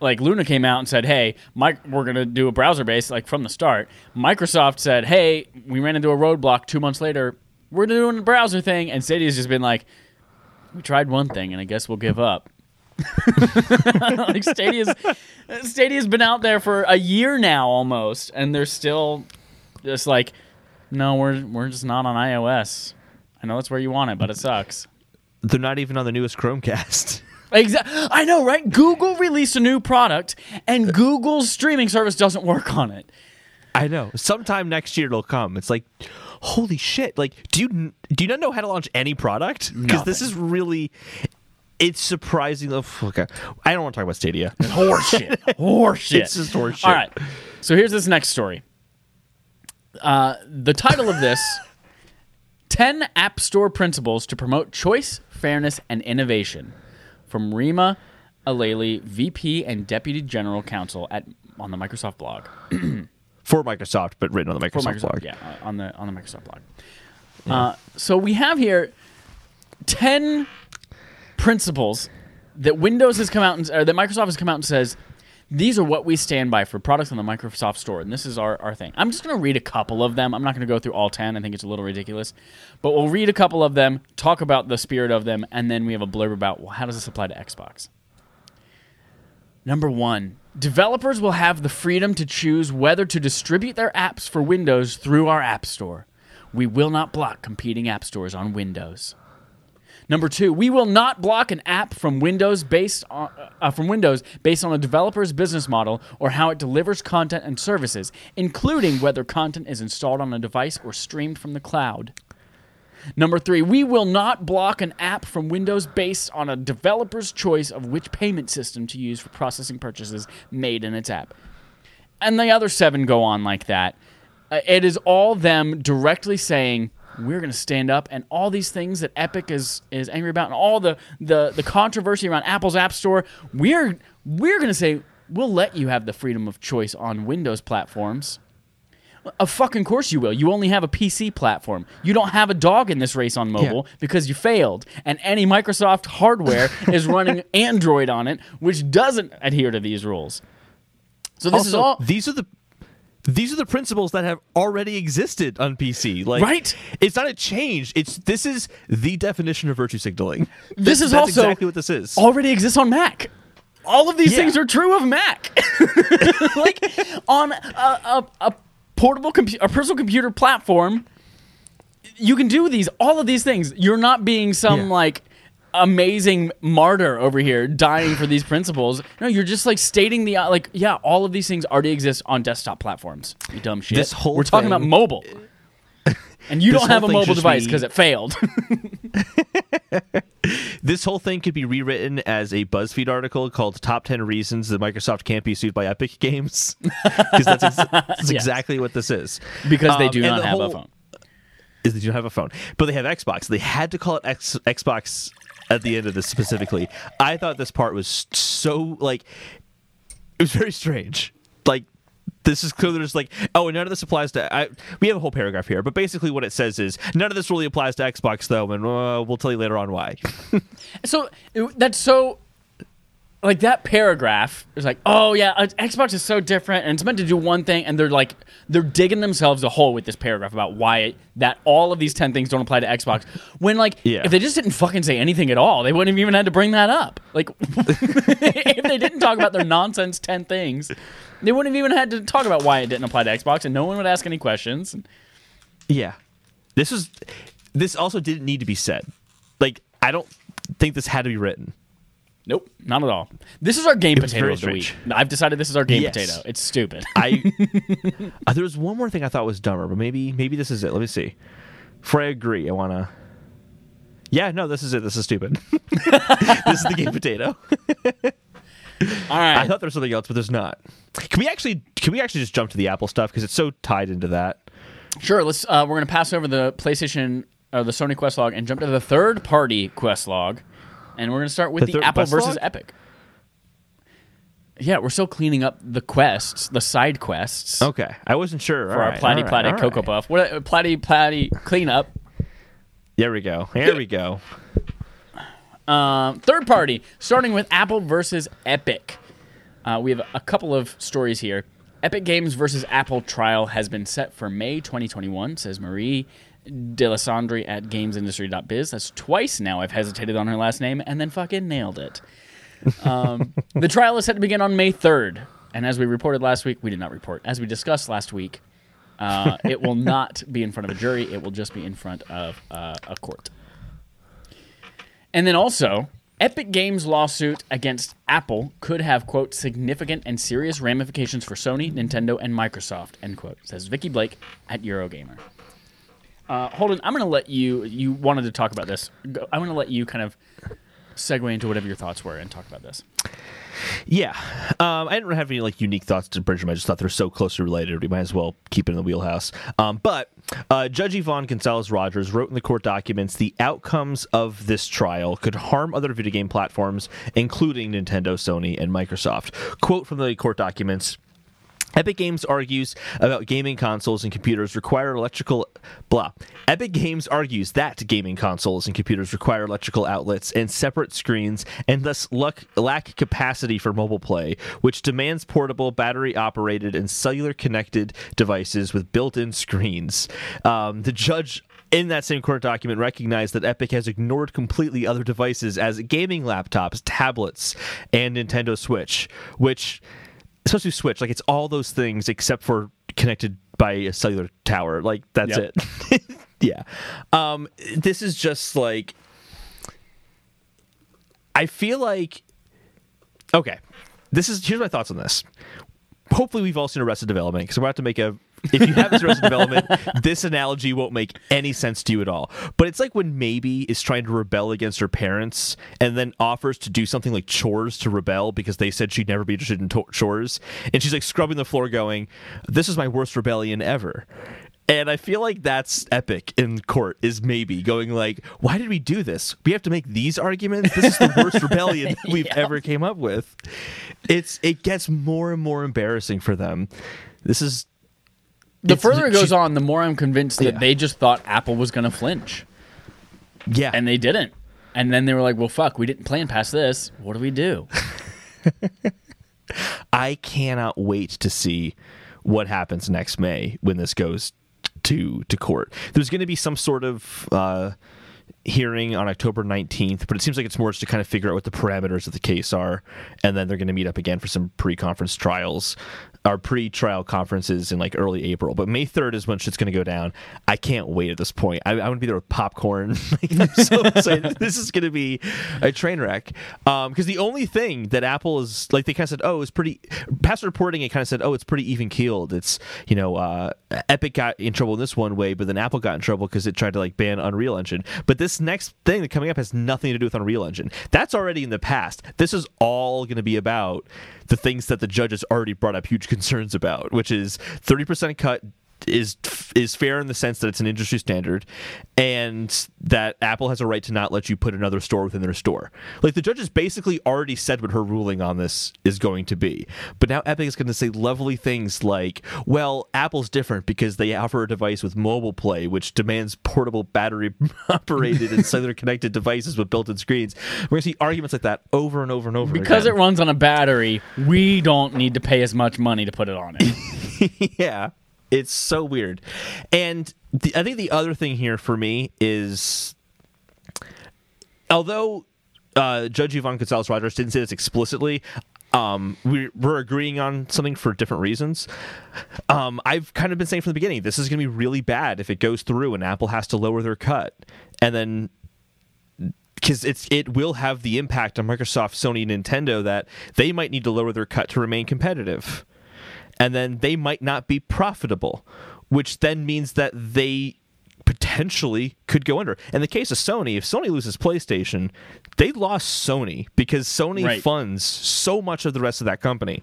like Luna came out and said, "Hey, Mike, we're gonna do a browser base like from the start." Microsoft said, "Hey, we ran into a roadblock two months later. We're doing a browser thing," and Stadia's just been like, "We tried one thing, and I guess we'll give up." like Stadia's Stadia's been out there for a year now almost, and they're still just like, "No, we're we're just not on iOS." I know that's where you want it, but it sucks. They're not even on the newest Chromecast. Exactly. I know, right? Google released a new product, and Google's streaming service doesn't work on it. I know. Sometime next year it'll come. It's like, holy shit! Like, do you do you not know how to launch any product? Because this is really, it's surprising. Oh, okay. I don't want to talk about Stadia. Horseshit. Horseshit. It's just horseshit. All right. So here's this next story. Uh, the title of this 10 App Store Principles to Promote Choice, Fairness, and Innovation from Rima Alaily, VP and Deputy General Counsel at on the Microsoft blog. for Microsoft, but written on the Microsoft, Microsoft, blog. yeah, uh, on the on the Microsoft blog. Uh, so we have here ten principles that Windows has come out and or that Microsoft has come out and says these are what we stand by for products on the Microsoft Store, and this is our, our thing. I'm just going to read a couple of them. I'm not going to go through all 10. I think it's a little ridiculous. But we'll read a couple of them, talk about the spirit of them, and then we have a blurb about well, how does this apply to Xbox. Number one, developers will have the freedom to choose whether to distribute their apps for Windows through our App Store. We will not block competing app stores on Windows. Number two, we will not block an app from Windows based on uh, from Windows based on a developer's business model or how it delivers content and services, including whether content is installed on a device or streamed from the cloud. Number three, we will not block an app from Windows based on a developer's choice of which payment system to use for processing purchases made in its app. And the other seven go on like that. Uh, it is all them directly saying, we're going to stand up and all these things that Epic is is angry about and all the the, the controversy around Apple's App Store, we're we're going to say we'll let you have the freedom of choice on Windows platforms. Of fucking course you will. You only have a PC platform. You don't have a dog in this race on mobile because you failed. And any Microsoft hardware is running Android on it, which doesn't adhere to these rules. So this is all these are the these are the principles that have already existed on PC. Like, Right. It's not a change. It's this is the definition of virtue signaling. This That's- is also exactly what this is. already exists on Mac. All of these Yeah. things are true of Mac. like on a, a, a portable computer, a personal computer platform, you can do these. All of these things. You're not being some Yeah. like amazing martyr over here dying for these principles. No, you're just like stating the like. Yeah, all of these things already exist on desktop platforms. You dumb shit. This whole We're talking about mobile. And you don't have a mobile device be- because it failed. This whole thing could be rewritten as a BuzzFeed article called "Top 10 Reasons That Microsoft Can't Be Sued by Epic Games," because that's, ex- that's Yes. exactly what this is. because they Um, do not the have a phone. Is they don't have a phone, but they have Xbox. They had to call it X- Xbox at the end of this specifically. I thought this part was so like it was very strange. Like this is clearly just like oh, and none of this applies to. I, we have a whole paragraph here, but basically what it says is none of this really applies to Xbox though, and uh, we'll tell you later on why. So that's so like that paragraph is like, oh yeah, uh, Xbox is so different, and it's meant to do one thing, and they're like, they're digging themselves a hole with this paragraph about why it, that all of these ten things don't apply to Xbox. When like, Yeah. if they just didn't fucking say anything at all, they wouldn't have even had to bring that up. Like, if they didn't talk about their nonsense ten things, they wouldn't have even had to talk about why it didn't apply to Xbox, and no one would ask any questions. Yeah. This was this also didn't need to be said. Like I don't think this had to be written. Nope, not at all. This is our game was potato very of the week. strange. I've decided this is our game Yes. potato. It's stupid. I uh, there was one more thing I thought was dumber, but maybe maybe this is it. Let me see. Before I agree, I want to. Yeah, no, this is it. This is stupid. this is the game potato. All right. I thought there was something else, but there's not. Can we actually can we actually just jump to the Apple stuff because it's so tied into that? Sure. Let's. Uh, we're gonna pass over the PlayStation or the Sony Quest log and jump to the third party Quest log, and we're gonna start with The the, Apple versus log? Epic. Yeah, we're still cleaning up the quests, the side quests Okay, I wasn't sure. for our Platy Platy Cocoa Puff. What uh, Platy Platy cleanup? There we go. There we go. Um, third party, starting with Apple versus Epic. Uh, we have a couple of stories here. Epic Games versus Apple trial has been set for May 2021, says Marie Dealessandri at gamesindustry.biz. That's twice now I've hesitated on her last name and then fucking nailed it. Um, the trial is set to begin on May 3rd. And as we reported last week, we did not report. As we discussed last week, uh, it will not be in front of a jury. It will just be in front of uh, a court. And then also, Epic Games' lawsuit against Apple could have, quote, significant and serious ramifications for Sony, Nintendo, and Microsoft, end quote, says Vikki Blake at Eurogamer. Uh, Holden, I'm going to let you, you wanted to talk about this. I'm going to let you kind of segue into whatever your thoughts were and talk about this. Yeah, um, I didn't have any like unique thoughts to bridge them. I just thought they're so closely related. We might as well keep it in the wheelhouse. Um, but uh, Judge Yvonne Gonzalez Rogers wrote in the court documents the outcomes of this trial could harm other video game platforms, including Nintendo, Sony, and Microsoft. Quote from the court documents. Epic Games argues about gaming consoles and computers require electrical blah. Epic Games argues that gaming consoles and computers require electrical outlets and separate screens and thus luck, lack capacity for mobile play, which demands portable, battery operated, and cellular connected devices with built in screens. Um, the judge in that same court document recognized that Epic has ignored completely other devices as gaming laptops, tablets, and Nintendo Switch, which especially Switch, like it's all those things except for connected by a cellular tower. Like that's Yep. it. yeah. Um, this is just like I feel like okay. This is here's my thoughts on this. Hopefully, we've all seen Arrested Development because we're about to make a. If you haven't seen Arrested Development, this analogy won't make any sense to you at all. But it's like when Maeby is trying to rebel against her parents and then offers to do something like chores to rebel because they said she'd never be interested in to- chores. And she's like scrubbing the floor, going, This is my worst rebellion ever. And I feel like that's epic in court is maybe going like, why did we do this? We have to make these arguments. This is the worst rebellion we've Yeah. ever came up with. It's it gets more and more embarrassing for them. This is The further it goes she- on, the more I'm convinced that Yeah. they just thought Apple was going to flinch. yeah, And they didn't. And then they were like, well, fuck, we didn't plan past this. What do we do? I cannot wait to see what happens next May when this goes to to court. There's going to be some sort of uh, hearing on October 19th, but it seems like it's more just to kind of figure out what the parameters of the case are, and then they're going to meet up again for some pre-conference trials. Our pre-trial conferences in like early April, but May 3rd is when shit's going to go down. I can't wait at this point. I, want to be there with popcorn. Like, so excited. this is going to be a train wreck. Because the only thing that Apple is like, they kind of said, oh, it's pretty. Past reporting, it kind of said, oh, it's pretty even keeled. It's you know, uh, Epic got in trouble in this one way, but then Apple got in trouble because it tried to like ban Unreal Engine. But this next thing that coming up has nothing to do with Unreal Engine. That's already in the past. This is all going to be about the things that the judges already brought up huge concerns about, which is 30% cut is is fair in the sense that it's an industry standard and that Apple has a right to not let you put another store within their store. Like the judge has basically already said what her ruling on this is going to be. But now Epic is going to say lovely things like, well, Apple's different because they offer a device with mobile play which demands portable battery operated and cellular connected devices with built-in screens. We're going to see arguments like that over and over and over again. Because again. it runs on a battery, we don't need to pay as much money to put it on it. yeah, it's so weird. And the, I think the other thing here for me is, although uh, Judge Yvonne Gonzalez Rogers didn't say this explicitly, um, we're, we're agreeing on something for different reasons. Um, I've kind of been saying from the beginning, this is going to be really bad if it goes through and Apple has to lower their cut, and then because it's it will have the impact on Microsoft, Sony, Nintendo that they might need to lower their cut to remain competitive, and then they might not be profitable, which then means that they potentially could go under. In the case of Sony, if Sony loses PlayStation, they lost Sony because Sony Right. funds so much of the rest of that company.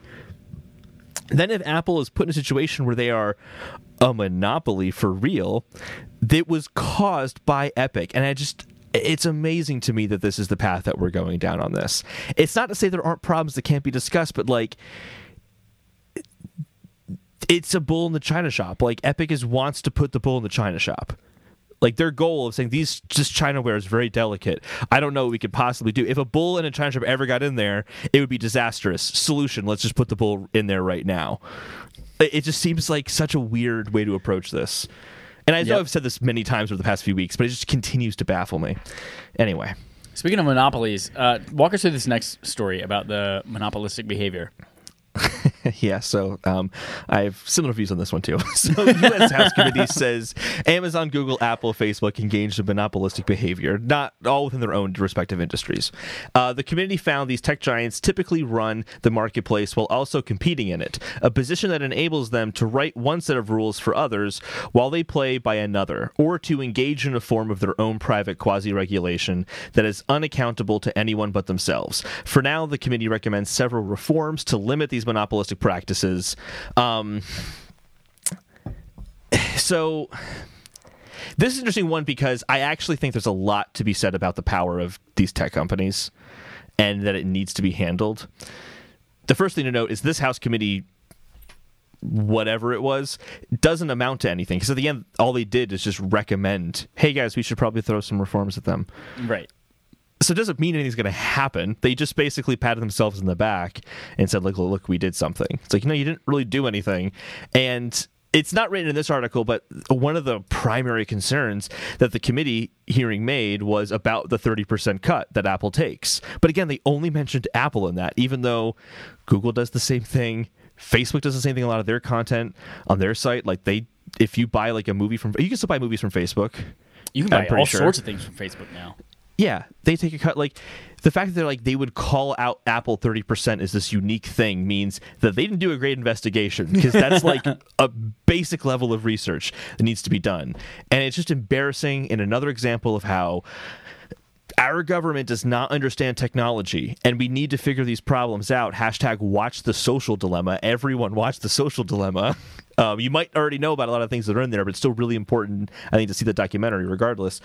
Then, if Apple is put in a situation where they are a monopoly for real, that was caused by Epic. And I just, it's amazing to me that this is the path that we're going down on this. It's not to say there aren't problems that can't be discussed, but like, it's a bull in the china shop. Like, Epic is wants to put the bull in the china shop. Like their goal of saying these just Chinaware is very delicate. I don't know what we could possibly do. If a bull in a China shop ever got in there, it would be disastrous. Solution: Let's just put the bull in there right now. It just seems like such a weird way to approach this. And I know Yep. I've said this many times over the past few weeks, but it just continues to baffle me. Anyway, Speaking of monopolies, uh, walk us through this next story about the monopolistic behavior. yeah, so um, I have similar views on this one too. So, the U.S. House Committee says Amazon, Google, Apple, Facebook engaged in monopolistic behavior, not all within their own respective industries. Uh, the committee found these tech giants typically run the marketplace while also competing in it, a position that enables them to write one set of rules for others while they play by another, or to engage in a form of their own private quasi regulation that is unaccountable to anyone but themselves. For now, the committee recommends several reforms to limit these monopolistic practices. Um, so this is interesting one because I actually think there's a lot to be said about the power of these tech companies and that it needs to be handled. The first thing to note is this House committee whatever it was doesn't amount to anything because at the end all they did is just recommend hey guys we should probably throw some reforms at them Right. So it doesn't mean anything's going to happen. They just basically patted themselves in the back and said, "Look, look, we did something." It's like, no, you didn't really do anything, and it's not written in this article, but one of the primary concerns that the committee hearing made was about the 30% cut that Apple takes. But again, they only mentioned Apple in that, even though Google does the same thing. Facebook does the same thing. A lot of their content on their site, like they, if you buy like a movie from, you can still buy movies from Facebook. You can buy all sure. sorts of things from Facebook now. Yeah, they take a cut. Like the fact that they're like they would call out Apple thirty percent as this unique thing means that they didn't do a great investigation because that's like a basic level of research that needs to be done, and it's just embarrassing. And another example of how our government does not understand technology and we need to figure these problems out hashtag watch the social dilemma everyone watch the social dilemma um, you might already know about a lot of things that are in there but it's still really important i think to see the documentary regardless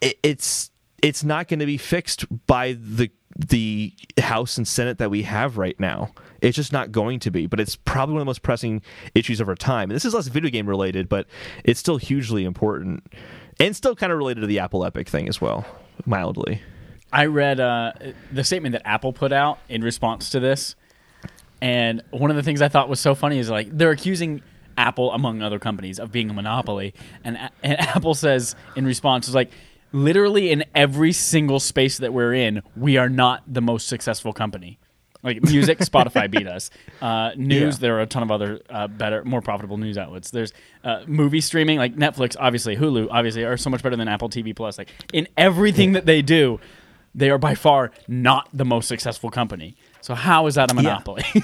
it, it's it's not going to be fixed by the the house and senate that we have right now. It's just not going to be but it's probably one of the most pressing issues of our time. And this is less video game related but it's still hugely important and still kind of related to the apple epic thing as well mildly. I read uh, the statement that Apple put out in response to this, and one of the things I thought was so funny is like they're accusing Apple, among other companies, of being a monopoly, and and Apple says in response is like. Literally in every single space that we're in, we are not the most successful company. Like music, Spotify beat us. Uh, news, Yeah. there are a ton of other uh, better, more profitable news outlets. There's uh, movie streaming, like Netflix, obviously, Hulu, obviously, are so much better than Apple TV Plus. Like in everything that they do, they are by far not the most successful company. So how is that a monopoly?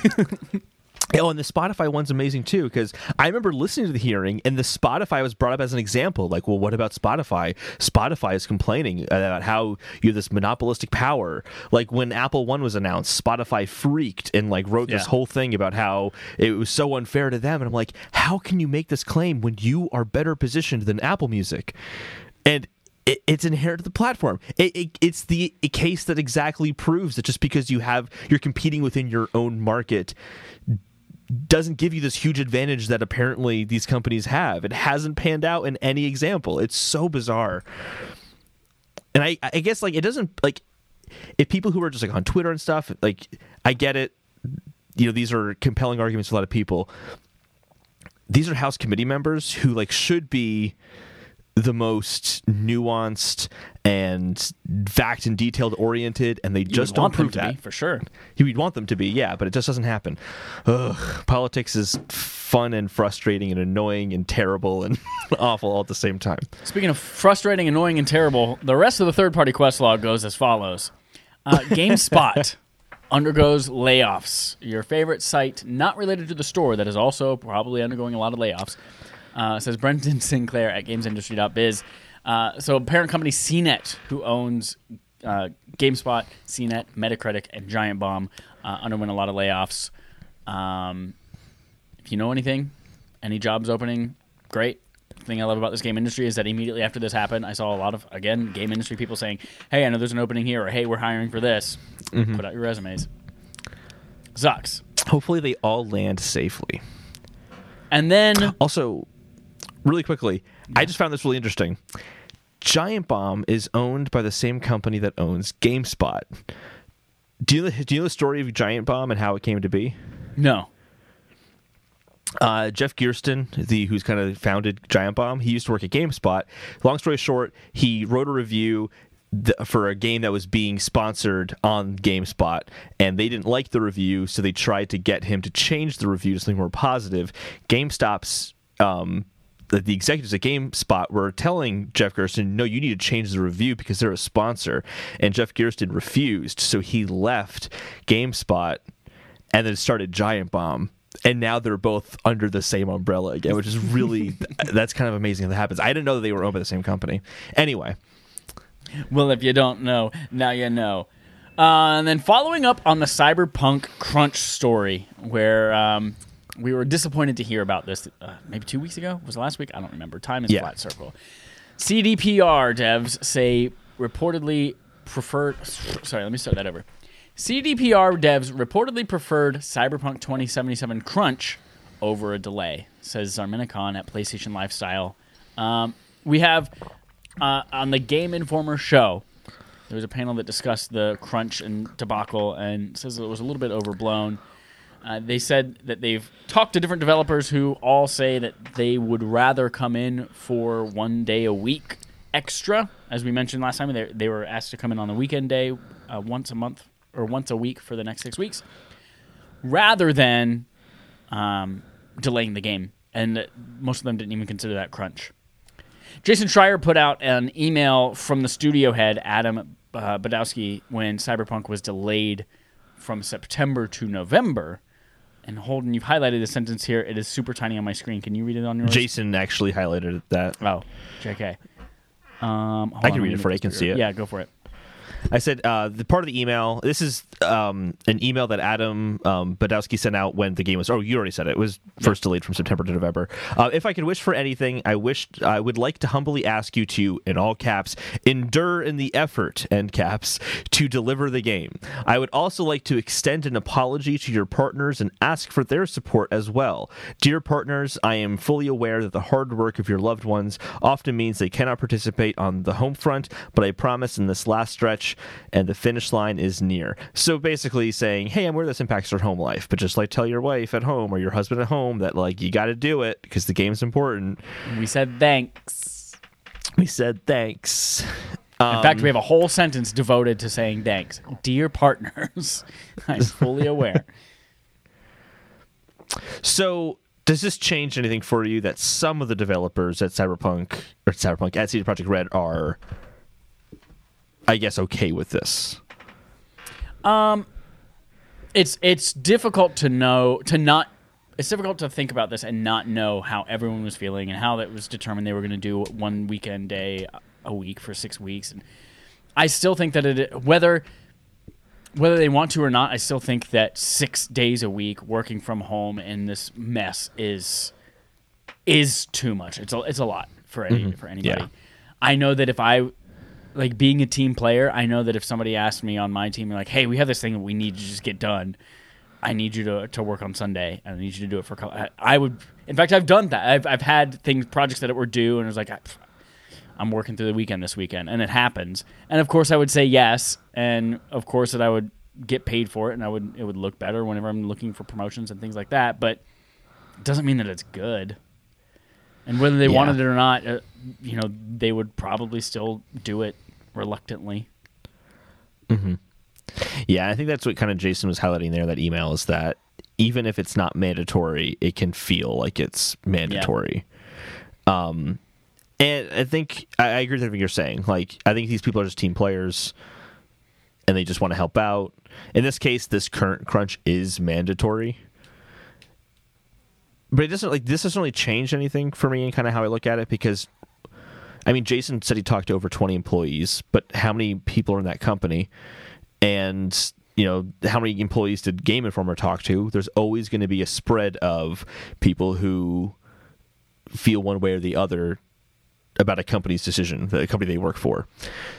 Oh, and the Spotify one's amazing too because I remember listening to the hearing and the Spotify was brought up as an example. Like, well, what about Spotify? Spotify is complaining about how you have this monopolistic power. Like when Apple One was announced, Spotify freaked and like wrote this Yeah. whole thing about how it was so unfair to them. And I'm like, how can you make this claim when you are better positioned than Apple Music? And it's inherent to the platform. It, it, it's the a case that exactly proves that just because you have you're competing within your own market doesn't give you this huge advantage that apparently these companies have. It hasn't panned out in any example. It's so bizarre. And I, I guess like it doesn't like if people who are just like on Twitter and stuff, like I get it. You know, these are compelling arguments for a lot of people. These are House committee members who like should be the most nuanced and fact and detailed oriented, and they You just don't want them prove to that. be for sure. You'd want them to be, yeah, but it just doesn't happen. Ugh, politics is fun and frustrating and annoying and terrible and awful all at the same time. Speaking of frustrating, annoying, and terrible, the rest of the third-party quest log goes as follows: uh, GameSpot undergoes layoffs. Your favorite site, not related to the store, that is also probably undergoing a lot of layoffs, uh, says Brendan Sinclair at GamesIndustry.biz. Uh, so, parent company CNET, who owns uh, GameSpot, CNET, Metacritic, and Giant Bomb, uh, underwent a lot of layoffs. Um, if you know anything, any jobs opening, great. Thing I love about this game industry is that immediately after this happened, I saw a lot of again game industry people saying, "Hey, I know there's an opening here," or "Hey, we're hiring for this." Put out your resumes. Sucks. Hopefully, they all land safely. And then Also, really quickly, I just found this really interesting. Giant Bomb is owned by the same company that owns GameSpot. Do you know, do you know the story of Giant Bomb and how it came to be? No. Uh, Jeff Gerstmann, the who's kind of founded Giant Bomb, he used to work at GameSpot. Long story short, he wrote a review th- for a game that was being sponsored on GameSpot, and they didn't like the review, so they tried to get him to change the review to something more positive. GameStop's um, the, the executives at GameSpot were telling Jeff Gerstmann, "No, you need to change the review because they're a sponsor," and Jeff Gerstmann refused, so he left GameSpot and then started Giant Bomb. And now they're both under the same umbrella again, which is really that's kind of amazing that happens. I didn't know that they were owned by the same company. Anyway, Well, if you don't know, now you know. Uh, and then following up on the Cyberpunk crunch story, where um, we were disappointed to hear about this uh, maybe two weeks ago? Was it last week? I don't remember. Time is Yeah. flat circle. CDPR devs say reportedly preferred. Sorry, let me start that over. CDPR devs reportedly preferred Cyberpunk 2077 crunch over a delay, says Zarmena Khan at PlayStation Lifestyle. Um, we have uh, on the Game Informer show. There was a panel that discussed the crunch and debacle and says it was a little bit overblown. Uh, they said that they've talked to different developers who all say that they would rather come in for one day a week extra. As we mentioned last time, they, they were asked to come in on the weekend day uh, once a month or once a week for the next six weeks, rather than um, delaying the game. And most of them didn't even consider that crunch. Jason Schreier put out an email from the studio head, Adam uh, Badowski, when Cyberpunk was delayed from September to November. And Holden, you've highlighted the sentence here. It is super tiny on my screen. Can you read it on yours? Jason actually highlighted that. Oh, JK. Um, I can read it for you. I can see it. Yeah, go for it. I said uh, the part of the email. This is um, an email that Adam um, Badowski sent out when the game was. Oh, you already said it. It was first delayed from September to November. Uh, if I could wish for anything, I wish I would like to humbly ask you to, in all caps, endure in the effort end caps to deliver the game. I would also like to extend an apology to your partners and ask for their support as well. Dear partners, I am fully aware that the hard work of your loved ones often means they cannot participate on the home front, but I promise in this last stretch and the finish line is near. So basically saying, hey, I'm aware this impacts your home life, but just like tell your wife at home or your husband at home that like you got to do it because the game's important. We said thanks. We said thanks. In fact, we have a whole sentence devoted to saying thanks. Dear partners, I'm fully aware. So does this change anything for you that some of the developers at Cyberpunk or Cyberpunk at CD Projekt Red are, I guess, okay with this? Um, it's it's difficult to know to not it's difficult to think about this and not know how everyone was feeling and how that was determined they were going to do one weekend day a week for six weeks and i still think that it whether whether they want to or not i still think that six days a week working from home in this mess is is too much it's a, it's a lot for any for anybody Yeah. i know that if i like being a team player, I know that if somebody asked me on my team, like, "Hey, we have this thing that we need to just get done. I need you to to work on Sunday, and I need you to do it for." a couple I- I would, in fact, I've done that. I've I've had things projects that it were due, and it was like, "Pff, I'm working through the weekend this weekend, and it happens. And of course, I would say yes, and of course that I would get paid for it, and I would it would look better whenever I'm looking for promotions and things like that. But it doesn't mean that it's good. And whether they Yeah. wanted it or not, uh, you know, they would probably still do it reluctantly. Yeah, I think that's what kind of Jason was highlighting there. That email is that even if it's not mandatory, it can feel like it's mandatory. Um, and I think I, I agree with everything you're saying. Like, I think these people are just team players, and they just want to help out. In this case, this current crunch is mandatory. But it doesn't like this doesn't really change anything for me and kind of how I look at it because I mean, Jason said he talked to over 20 employees, but how many people are in that company? And, you know, how many employees did Game Informer talk to? There's always going to be a spread of people who feel one way or the other about a company's decision, the company they work for.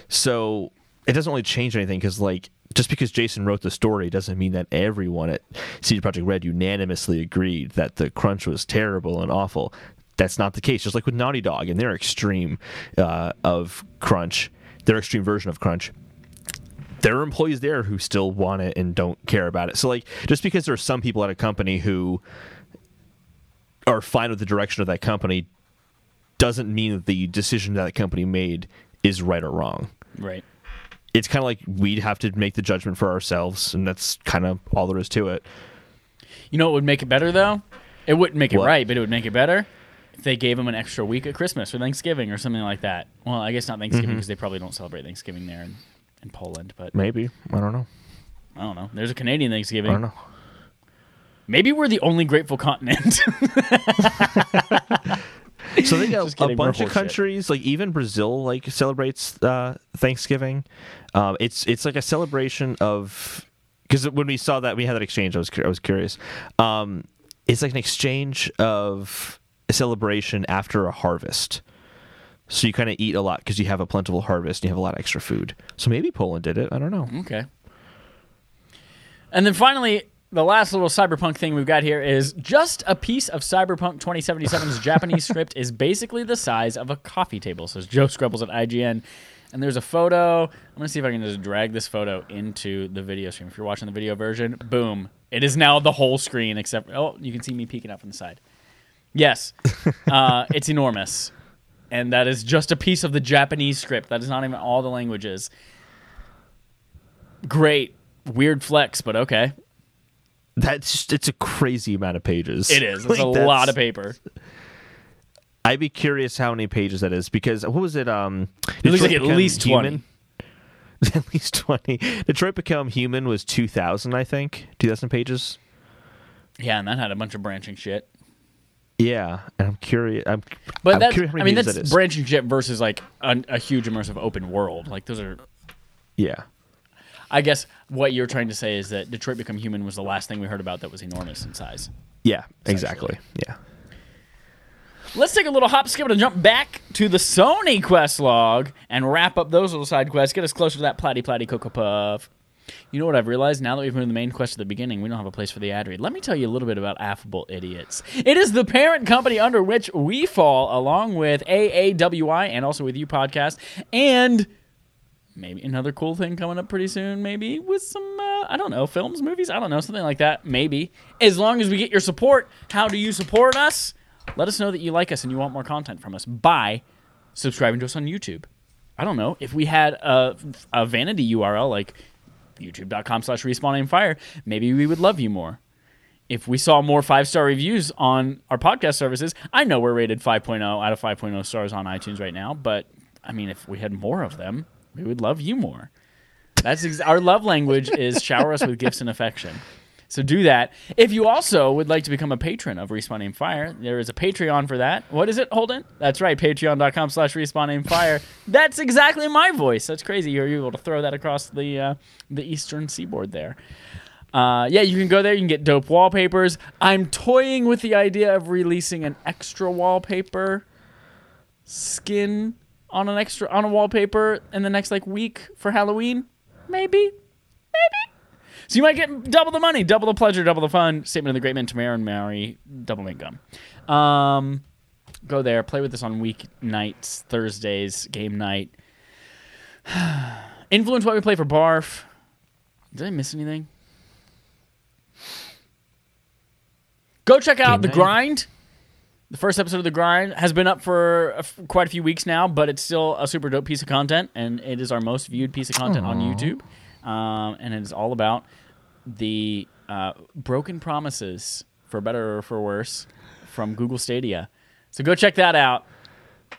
So it doesn't really change anything because, like, just because Jason wrote the story doesn't mean that everyone at CD Projekt Red unanimously agreed that the crunch was terrible and awful. That's not the case. Just like with Naughty Dog and their extreme uh, of crunch, their extreme version of crunch. There are employees there who still want it and don't care about it. So, like, just because there are some people at a company who are fine with the direction of that company doesn't mean that the decision that, that company made is right or wrong. Right. It's kind of like we'd have to make the judgment for ourselves, and that's kind of all there is to it. You know what would make it better though? It wouldn't make it What? right, but it would make it better they gave them an extra week at Christmas or Thanksgiving or something like that. Well, I guess not Thanksgiving Mm-hmm. because they probably don't celebrate Thanksgiving there in, in Poland, but Maybe I don't know. I don't know. There's a Canadian Thanksgiving. I don't know. Maybe we're the only grateful continent. So they got a bunch of countries, like even Brazil, like celebrates uh, Thanksgiving. Um, it's it's like a celebration of because when we saw that we had that exchange, I was I was curious. Um, it's like an exchange of a celebration after a harvest. So you kind of eat a lot because you have a plentiful harvest and you have a lot of extra food. So maybe Poland did it. I don't know. Okay. And then finally, the last little cyberpunk thing we've got here is just a piece of Cyberpunk 2077's Japanese script is basically the size of a coffee table, says Joe Skrebels at IGN. And there's a photo. I'm going to see if I can just drag this photo into the video stream. If you're watching the video version, boom. It is now the whole screen, except, oh, you can see me peeking out from the side. Yes. uh, it's enormous. And that is just a piece of the Japanese script. That is not even all the languages. Great. Weird flex, but okay. That's just, it's a crazy amount of pages. It is. It's Like, a lot of paper. I'd be curious how many pages that is because what was it? Um, It looks like at least 20. Human? at least twenty. Detroit Become Human was two thousand, I think, two thousand pages. Yeah, and that had a bunch of branching shit. Yeah, and I'm curious. I'm, But I'm that's, curious I mean, that's that branching shit versus like a, a huge immersive open world. Like those are. yeah, I guess what you're trying to say is that Detroit Become Human was the last thing we heard about that was enormous in size. yeah, exactly. Yeah. Let's take a little hop, skip, and jump back to the Sony quest log and wrap up those little side quests. Get us closer to that platy platy cocoa puff. You know what I've realized now that we've moved the main quest to the beginning, we don't have a place for the ad read. Let me tell you a little bit about Affable Idiots. It is the parent company under which we fall, along with AAWI and also with you podcast, and maybe another cool thing coming up pretty soon. Maybe with some uh, I don't know films, movies, I don't know something like that. Maybe as long as we get your support. How do you support us? Let us know that you like us and you want more content from us by subscribing to us on YouTube. I don't know if we had a, a vanity URL like youtube.com slash respawn aim fire, maybe we would love you more. If we saw more five star reviews on our podcast services, I know we're rated 5.0 out of 5.0 stars on iTunes right now, but I mean, if we had more of them, we would love you more. That's ex- our love language is shower us with gifts and affection. So do that. If you also would like to become a patron of Respawn Aim Fire, there is a Patreon for that. What is it, Holden? That's right, patreon.com slash respawn aim fire. That's exactly my voice. That's crazy. You're able to throw that across the uh, the eastern seaboard there. Uh, yeah, you can go there. You can get dope wallpapers. I'm toying with the idea of releasing an extra wallpaper skin on an extra on a wallpaper in the next like week for Halloween. Maybe, maybe. So you might get double the money, double the pleasure, double the fun. Statement of the Great Man Tamara and Mary, double mint gum. Um, go there, play with this on weeknights, Thursdays, game night. Influence what we play for Barf. Did I miss anything? Go check out Game The night. Grind. The first episode of The Grind has been up for a f- quite a few weeks now, but it's still a super dope piece of content, and it is our most viewed piece of content on YouTube. Um, and it is all about the uh, broken promises, for better or for worse, from Google Stadia. So go check that out,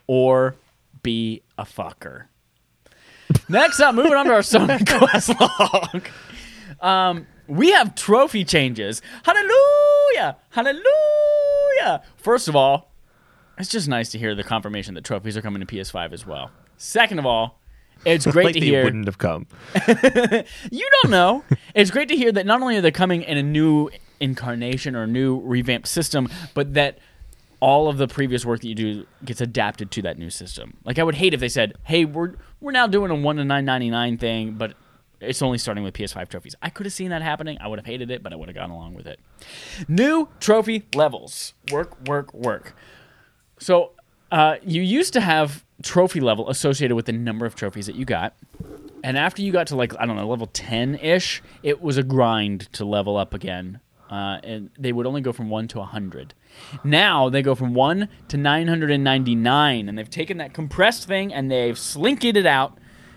or be a fucker. Next up, moving on to our Sony Quest log. Um, we have trophy changes. Hallelujah! Hallelujah! First of all, it's just nice to hear the confirmation that trophies are coming to PS5 as well. Second of all, it's great like to they hear. wouldn't have come. You don't know. it's great to hear that not only are they coming in a new incarnation or a new revamped system, but that all of the previous work that you do gets adapted to that new system. Like I would hate if they said, "Hey, we're we're now doing a one to nine ninety nine thing, but it's only starting with PS5 trophies." I could have seen that happening. I would have hated it, but I would have gone along with it. New trophy levels. Work, work, work. So uh, you used to have trophy level associated with the number of trophies that you got. And after you got to like I don't know level ten ish, it was a grind to level up again, uh, and they would only go from one to hundred. Now they go from one to nine hundred and ninety nine, and they've taken that compressed thing and they've slinked it out,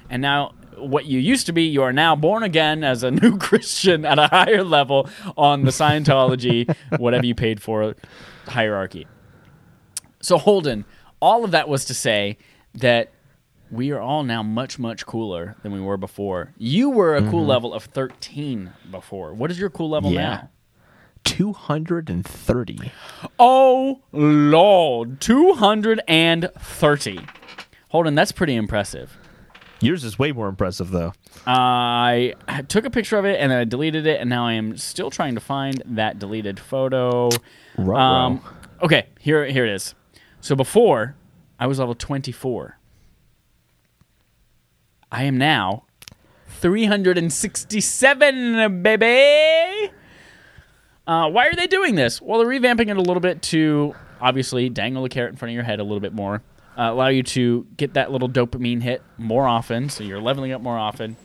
and now what you used to be, you are now born again as a new Christian at a higher level on the Scientology, whatever you paid for hierarchy. So Holden, all of that was to say that we are all now much much cooler than we were before. You were a cool level of 13 before. What is your cool level Yeah. now? 230. Oh lord, 230. Holden, that's pretty impressive. Yours is way more impressive, though. I took a picture of it and then I deleted it, and now I am still trying to find that deleted photo. Um, okay, here here it is. So before I was level 24. I am now 367, baby. Uh, why are they doing this? Well, they're revamping it a little bit to obviously dangle the carrot in front of your head a little bit more, uh, allow you to get that little dopamine hit more often, so you're leveling up more often.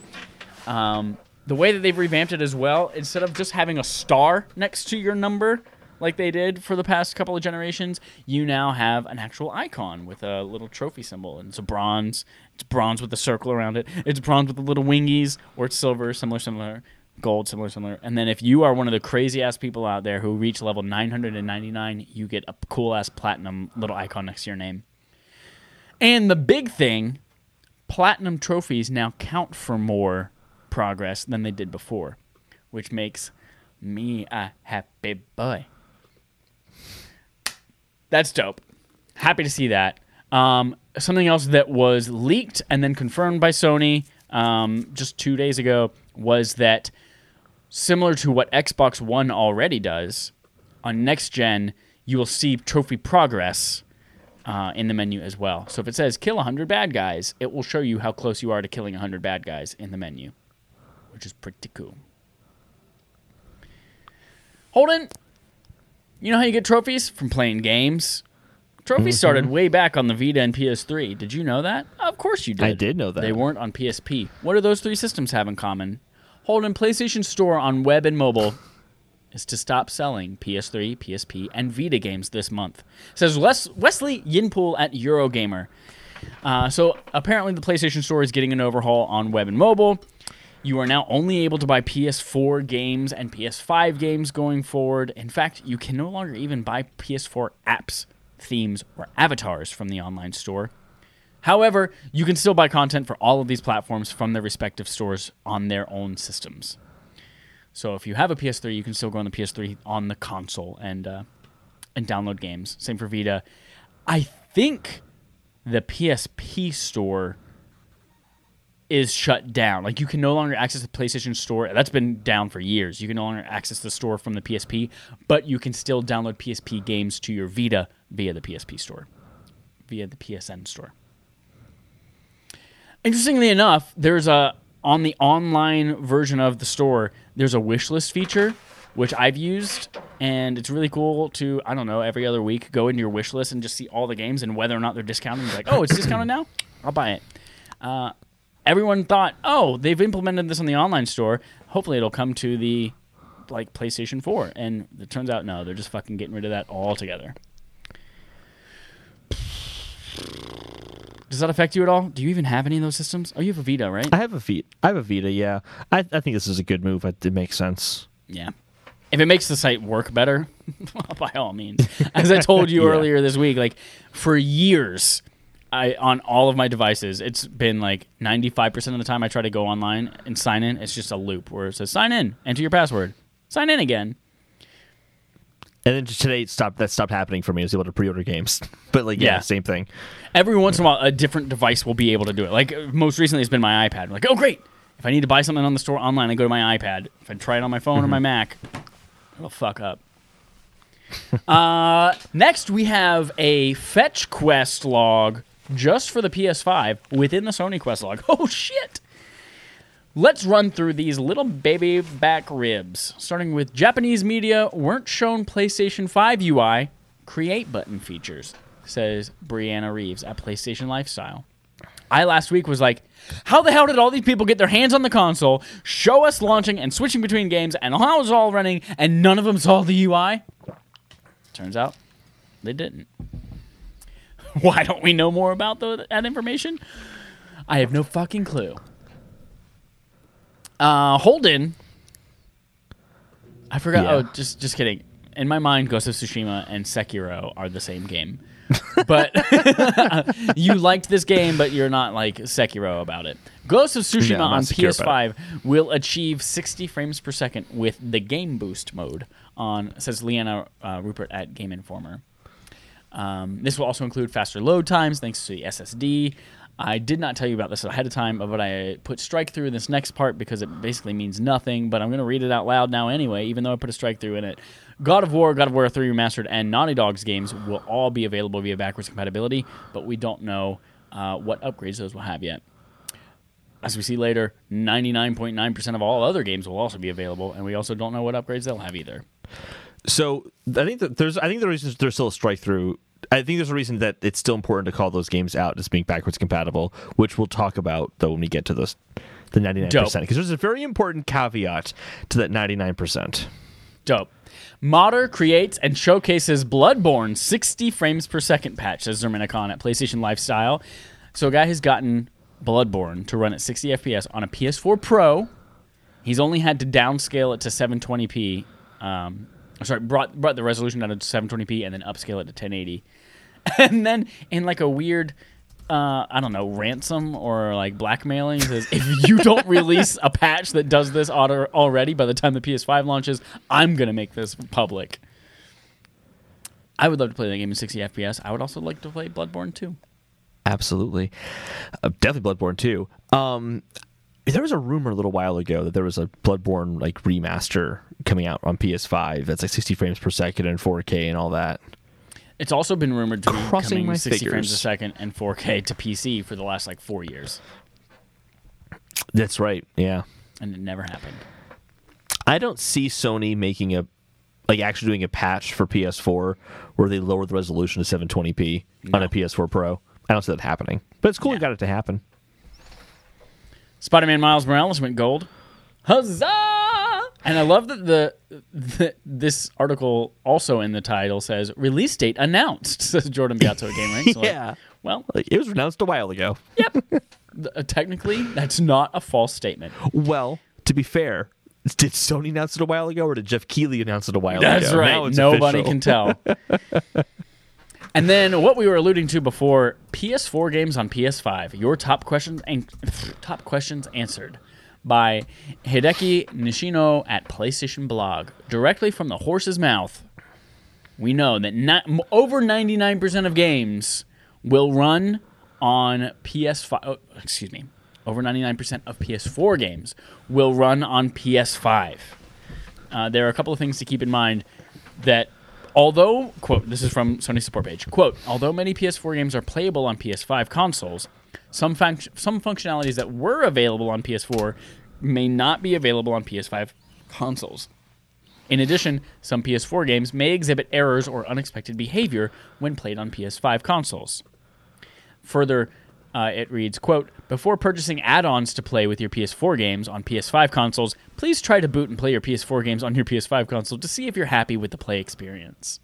Um, the way that they've revamped it as well, instead of just having a star next to your number like they did for the past couple of generations, you now have an actual icon with a little trophy symbol, and it's a bronze. It's bronze with a circle around it. It's bronze with the little wingies, or it's silver, similar, similar, gold, similar, similar. And then if you are one of the crazy ass people out there who reach level 999, you get a cool ass platinum little icon next to your name. And the big thing, platinum trophies now count for more progress than they did before, which makes me a happy boy. That's dope. Happy to see that. Um, something else that was leaked and then confirmed by Sony um, just two days ago was that similar to what Xbox One already does, on next gen, you will see trophy progress uh, in the menu as well. So if it says kill 100 bad guys, it will show you how close you are to killing 100 bad guys in the menu, which is pretty cool. Holden, you know how you get trophies? From playing games. Trophies started way back on the Vita and PS3. Did you know that? Of course you did. I did know that. They weren't on PSP. What do those three systems have in common? Holden PlayStation Store on web and mobile is to stop selling PS3, PSP, and Vita games this month. Says Les- Wesley Yin-Poole at Eurogamer. Uh, so apparently the PlayStation Store is getting an overhaul on web and mobile. You are now only able to buy PS4 games and PS5 games going forward. In fact, you can no longer even buy PS4 apps, themes, or avatars from the online store. However, you can still buy content for all of these platforms from their respective stores on their own systems. So if you have a PS3, you can still go on the PS3 on the console and uh, and download games. Same for Vita. I think the PSP store is shut down. Like you can no longer access the PlayStation Store. That's been down for years. You can no longer access the store from the PSP, but you can still download PSP games to your Vita via the PSP store, via the PSN store. Interestingly enough, there's a on the online version of the store, there's a wish list feature which I've used and it's really cool to I don't know, every other week go into your wish list and just see all the games and whether or not they're discounted. Like, "Oh, it's discounted now? I'll buy it." Uh, everyone thought, "Oh, they've implemented this on the online store. Hopefully it'll come to the like PlayStation 4." And it turns out no, they're just fucking getting rid of that altogether. Does that affect you at all? Do you even have any of those systems? Oh, you have a Vita, right? I have a Vita. I have a Vita. Yeah, I, I think this is a good move. It, it makes sense. Yeah. If it makes the site work better, by all means. As I told you Yeah. earlier this week, like for years, I on all of my devices, it's been like 95% of the time I try to go online and sign in, it's just a loop where it says sign in, enter your password, sign in again. And then just today, it stopped. That stopped happening for me. I was able to pre-order games, but like yeah, Yeah. same thing. Every once in a while, a different device will be able to do it. Like most recently, it's been my iPad. I'm like, oh great! If I need to buy something on the store online, I go to my iPad. If I try it on my phone or my Mac, it'll fuck up. uh, next, we have a fetch quest log just for the PS5 within the Sony quest log. Oh shit! Let's run through these little baby back ribs. Starting with Japanese media weren't shown PlayStation 5 UI create button features. says Brianna Reeves at PlayStation Lifestyle. I last week was like, how the hell did all these people get their hands on the console, show us launching and switching between games, and how it was all running, and none of them saw the UI? Turns out they didn't. Why don't we know more about the, that information? I have no fucking clue. Uh, Holden. I forgot. Yeah. Oh, just just kidding. In my mind, Ghost of Tsushima and Sekiro are the same game. but you liked this game, but you're not like Sekiro about it. Ghost of Tsushima Yeah, on PS5 will achieve 60 frames per second with the Game Boost mode on says Liana uh, Ruppert at Game Informer. Um, this will also include faster load times thanks to the SSD. I did not tell you about this ahead of time, but I put strike through in this next part because it basically means nothing. But I'm going to read it out loud now anyway, even though I put a strike through in it. God of War, God of War 3 Remastered, and Naughty Dog's games will all be available via backwards compatibility, but we don't know uh, what upgrades those will have yet. As we see later, 99.9% of all other games will also be available, and we also don't know what upgrades they'll have either. So I think that there's I think the reason there's still a strike through. I think there's a reason that it's still important to call those games out as being backwards compatible, which we'll talk about though when we get to those the 99% because there's a very important caveat to that 99%. Dope. Modder creates and showcases Bloodborne 60 frames per second patch, says Zarmena Khan at PlayStation Lifestyle. So a guy has gotten Bloodborne to run at 60 FPS on a PS4 Pro. He's only had to downscale it to 720p. Um, sorry, brought brought the resolution down to 720p and then upscale it to 1080. And then in like a weird uh, I don't know, ransom or like blackmailing says if you don't release a patch that does this auto already by the time the PS5 launches, I'm gonna make this public. I would love to play that game in 60 FPS. I would also like to play Bloodborne 2. Absolutely. Uh, definitely Bloodborne 2. Um, there was a rumor a little while ago that there was a Bloodborne like remaster coming out on PS5 that's like 60 frames per second and 4K and all that. It's also been rumored to be Crossing coming my 60 frames a second and 4K to PC for the last like four years, That's right. Yeah. and it never happened. I don't see Sony making a like actually doing a patch for PS4 where they lower the resolution to 720p on a PS4 Pro. I don't see that happening. But it's cool Yeah. you got it to happen. Spider-Man Miles Morales went gold. Huzzah! And I love that the, the this article also in the title says release date announced. Says Jordan Beato at Game Rant. So like, Yeah. well, Like it was announced a while ago. yep. Uh, technically, that's not a false statement. Well, to be fair, did Sony announce it a while ago or did Geoff Keighley announce it a while That's ago? That's right. Nobody official. can tell. and then what we were alluding to before: PS4 games on PS5. Your top questions and top questions answered by Hideki Nishino at PlayStation Blog, directly from the horse's mouth. We know that not, over 99% of games will run on PS5. Oh, excuse me. Over 99% of PS4 games will run on PS5 uh, there are a couple of things to keep in mind that although quote this is from sony support page quote although many ps4 games are playable on ps5 consoles some func- some functionalities that were available on ps4 may not be available on ps5 consoles. In addition some ps4 games may exhibit errors or unexpected behavior when played on ps5 consoles. Further, uh, it reads, quote, Before purchasing add-ons to play with your PS4 games on PS5 consoles, please try to boot and play your PS4 games on your PS5 console to see if you're happy with the play experience.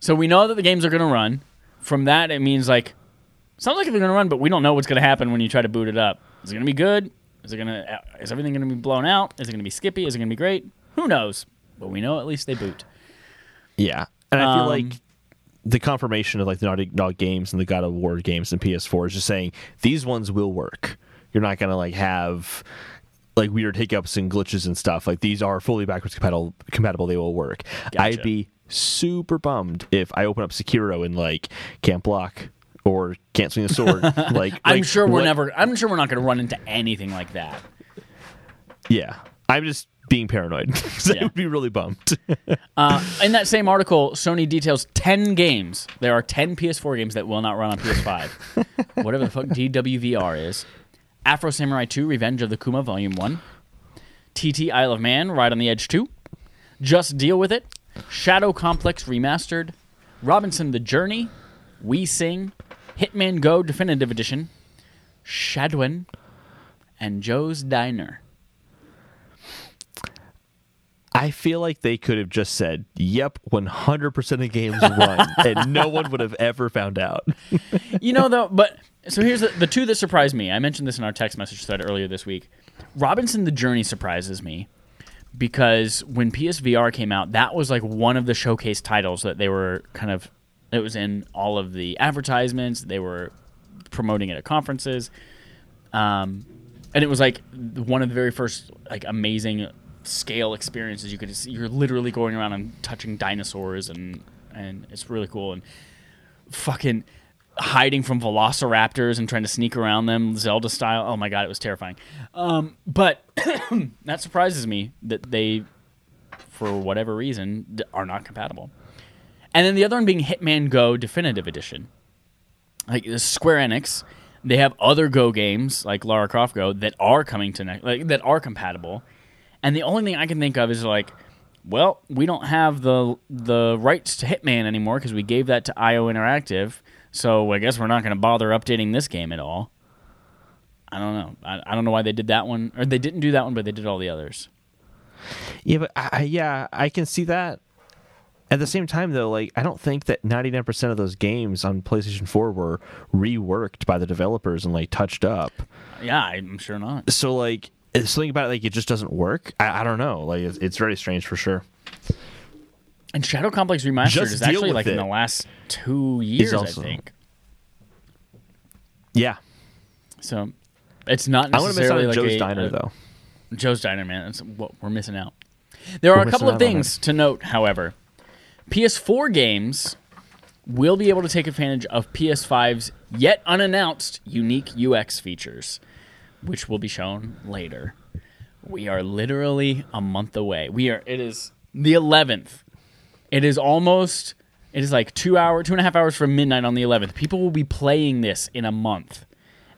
So we know that the games are going to run. From that, it means like, sounds like they're going to run, but we don't know what's going to happen when you try to boot it up. Is it going to be good? Is it going to? Is everything going to be blown out? Is it going to be skippy? Is it going to be great? Who knows? But we know at least they boot. Yeah. And I feel Um, like the confirmation of like the Naughty Dog games and the God of War games and PS4 is just saying these ones will work. You're not going to like have like weird hiccups and glitches and stuff. Like these are fully backwards compatible. Compatible, they will work. Gotcha. I'd be super bummed if I open up Sekiro and like can't block or can't swing a sword. like I'm sure we're what- never. I'm sure we're not going to run into anything like that. Yeah, I'm just being paranoid. 'cause Yeah. I would be really bummed. Uh, in that same article, Sony details 10 games. There are 10 PS4 games that will not run on PS5. Whatever the fuck DWVR is. Afro Samurai 2 Revenge of the Kuma Volume 1. TT Isle of Man Ride on the Edge 2. Just Deal with It. Shadow Complex Remastered. Robinson the Journey, We Sing, Hitman Go Definitive Edition, Shadwen, and Joe's Diner. I feel like they could have just said, "Yep, 100% of games run," and no one would have ever found out. You know, though, but so here's the, the two that surprised me. I mentioned this in our text message thread earlier this week. Robinson the Journey surprises me because when PSVR came out, that was like one of the showcase titles that they were kind of it was in all of the advertisements. They were promoting it at conferences, um, and it was like one of the very first like amazing scale experiences. You could. See. You're literally going around and touching dinosaurs, and and it's really cool. And fucking hiding from velociraptors and trying to sneak around them zelda style. Oh my god it was terrifying. Um, but that surprises me that they for whatever reason are not compatible. And then the other one being hitman go definitive edition. Like square enix they have other go games like lara croft go that are coming to next like that are compatible and the only thing i can think of is like well, we don't have the the rights to Hitman anymore because we gave that to IO Interactive. So I guess we're not going to bother updating this game at all. I don't know. I, I don't know why they did that one, or they didn't do that one, but they did all the others. Yeah, but I, yeah, I can see that. At the same time, though, like I don't think that 99% of those games on PlayStation 4 were reworked by the developers and like touched up. Yeah, I'm sure not. So like something about it, like it just doesn't work. I, I don't know. Like it's, it's, very strange for sure. And Shadow Complex Remastered Just is actually like it. in the last two years, also- I think. Yeah, So it's not I want to miss out necessarily like Joe's a- Diner a- though. Joe's Diner, man. That's what we're missing out. There We're a couple of things to note, however. PS4 games will be able to take advantage of PS5's yet unannounced unique UX features, which will be shown later. We are literally a month away. We are. It is the 11th. It is almost. It is like two hour, two and a half hours from midnight on the 11th. People will be playing this in a month,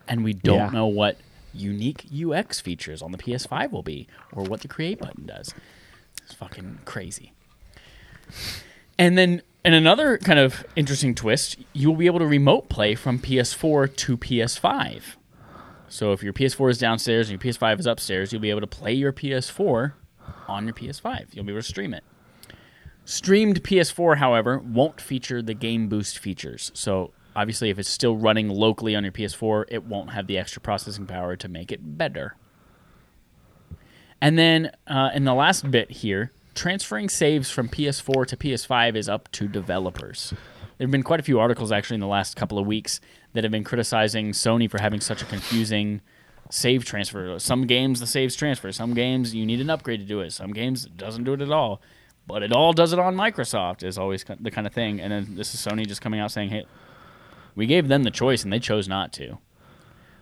and we don't Yeah. know what unique UX features on the PS5 will be, or what the create button does. It's fucking crazy. And then, in another kind of interesting twist, you'll be able to remote play from PS4 to PS5. So if your PS4 is downstairs and your PS5 is upstairs, you'll be able to play your PS4 on your PS5. You'll be able to stream it. Streamed PS4, however, won't feature the Game Boost features. So obviously, if it's still running locally on your PS4, it won't have the extra processing power to make it better. And then uh, in the last bit here, transferring saves from PS4 to PS5 is up to developers. There have been quite a few articles actually in the last couple of weeks that have been criticizing Sony for having such a confusing save transfer. Some games the saves transfer, some games you need an upgrade to do it, some games it doesn't do it at all. But it all does it on Microsoft is always the kind of thing. And then this is Sony just coming out saying, "Hey, we gave them the choice and they chose not to."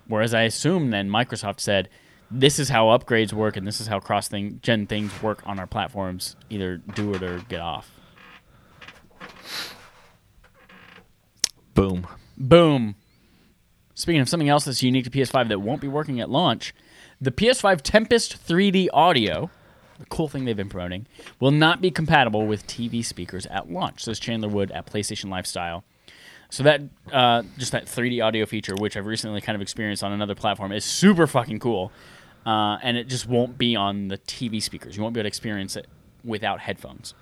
Whereas I assume then Microsoft said, "This is how upgrades work and this is how cross thing gen things work on our platforms. Either do it or get off." Boom. Boom. Speaking of something else that's unique to PS5 that won't be working at launch, the PS5 Tempest 3D audio, the cool thing they've been promoting, will not be compatible with TV speakers at launch, says Chandler Wood at PlayStation Lifestyle. So that uh, just that 3D audio feature, which I've recently kind of experienced on another platform, is super fucking cool, uh, and it just won't be on the TV speakers. You won't be able to experience it without headphones.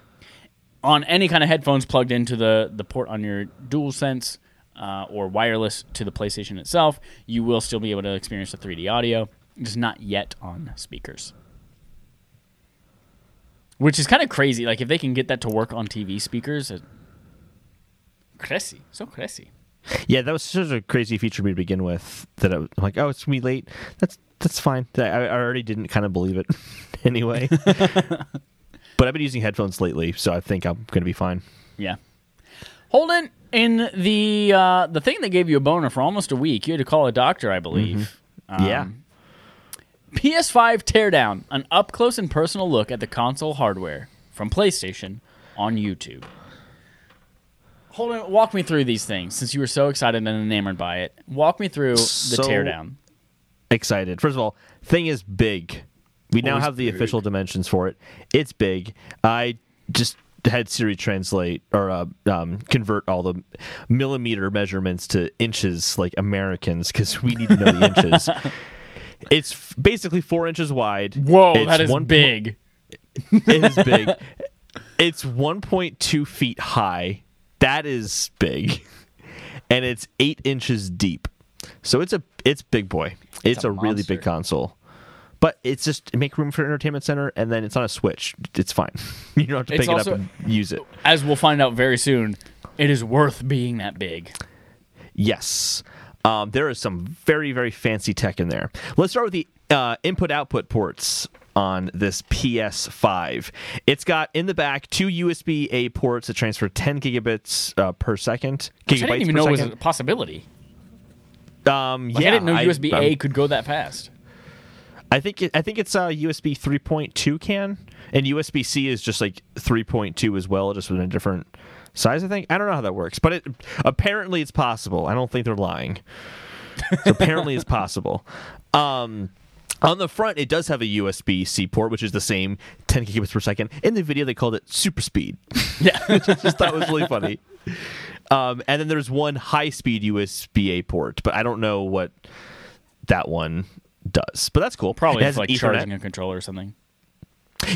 On any kind of headphones plugged into the the port on your DualSense uh, or wireless to the PlayStation itself, you will still be able to experience the 3D audio, just not yet on speakers. Which is kind of crazy. Like if they can get that to work on TV speakers, it, crazy, so crazy. Yeah, that was such a crazy feature to me to begin with. That I was I'm like, oh, it's be late. That's that's fine. I, I already didn't kind of believe it anyway. but I've been using headphones lately, so I think I'm gonna be fine. Yeah. Holden, in the uh, the thing that gave you a boner for almost a week, you had to call a doctor, I believe. Um, yeah. PS5 Teardown, an up close and personal look at the console hardware from PlayStation on YouTube. Hold on, walk me through these things since you were so excited and enamored by it. Walk me through the So- teardown. excited. First of all, thing is big. We now have the big. official dimensions for it. It's big. I just had Siri translate or uh, um, convert all the millimeter measurements to inches like Americans because we need to know the inches. It's f- basically four inches wide. Whoa, It's that is one po- big. it is big. it's 1.2 feet high. That is big, and it's eight inches deep. So it's a it's big boy. It's, a a, really big console. But it's just make room for entertainment center, and then it's on a Switch. It's fine. You don't have to It's pick also- it up and use it. As we'll find out very soon, it is worth being that big. Yes. Um, there is some very, very fancy tech in there. Let's start with the uh, input output ports on this PS5. It's got in the back two USB A ports that transfer 10 gigabits uh, per second. Which I didn't even per know was second. a possibility. Um, Like, yeah, I didn't know USB A um, could go that fast. I think it, I think it's uh, USB 3.2 can, and USB C is just like 3.2 as well, just with a different size. I think I don't know how that works, but it apparently it's possible. I don't think they're lying. So apparently it's possible. Um, on the front, it does have a USB C port, which is the same 10 gigabits per second. In the video, they called it super speed. Yeah. I just thought was really funny. Um, and then there's one high speed USB A port, but I don't know what that one does. But that's cool. Probably It has like Ethernet. charging a controller or something.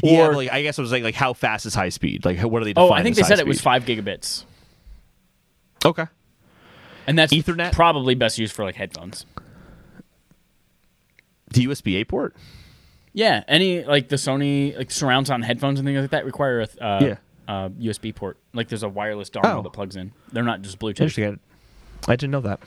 Yeah, Or- like I guess it was like like how fast is high speed? Like what are they? Oh, I think they high said it was five gigabits, Okay. and that's Ethernet? probably best used for like headphones. The USB A port. Yeah, any like the Sony like surround sound headphones and things like that require a uh, Yeah. uh, USB port. Like there's a wireless dongle Oh. that plugs in. They're not just Bluetooth. I I didn't know that.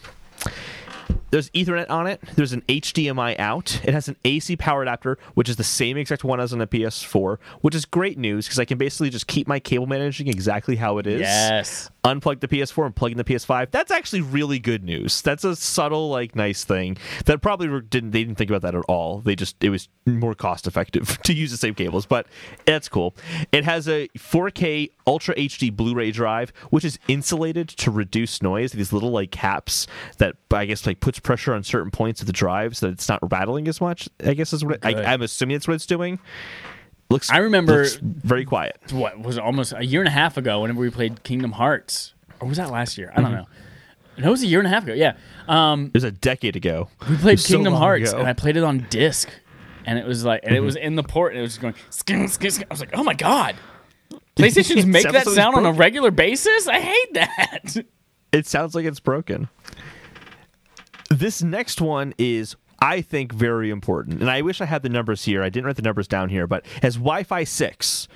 There's Ethernet on it. There's an HDMI out. It has an AC power adapter, which is the same exact one as on the PS4, which is great news because I can basically just keep my cable managing exactly how it is. Yes. unplug the PS4 and plug in the PS5. That's actually really good news. That's a subtle, like, nice thing that probably didn't they didn't think about that at all. They just it was more cost effective to use the same cables, but that's cool. It has a 4K Ultra HD Blu-ray drive, which is insulated to reduce noise. These little like caps that I guess like puts pressure on certain points of the drive so that it's not rattling as much. I guess is what it, I, I'm assuming that's what it's doing. Looks. I remember- looks very quiet. What was almost a year and a half ago whenever we played Kingdom Hearts, or was that last year? I don't know. No, it was a year and a half ago. Yeah, um, It was a decade ago. we played was so Kingdom Hearts, ago. and I played it on disc, and it was like, and it was in the port, and it was just going skin, skin, skin. I was like, oh my god. PlayStations make that so sound on a regular basis. I hate that. It sounds like it's broken. This next one is, I think, very important. And I wish I had the numbers here. I didn't write the numbers down here, but has Wi Fi 6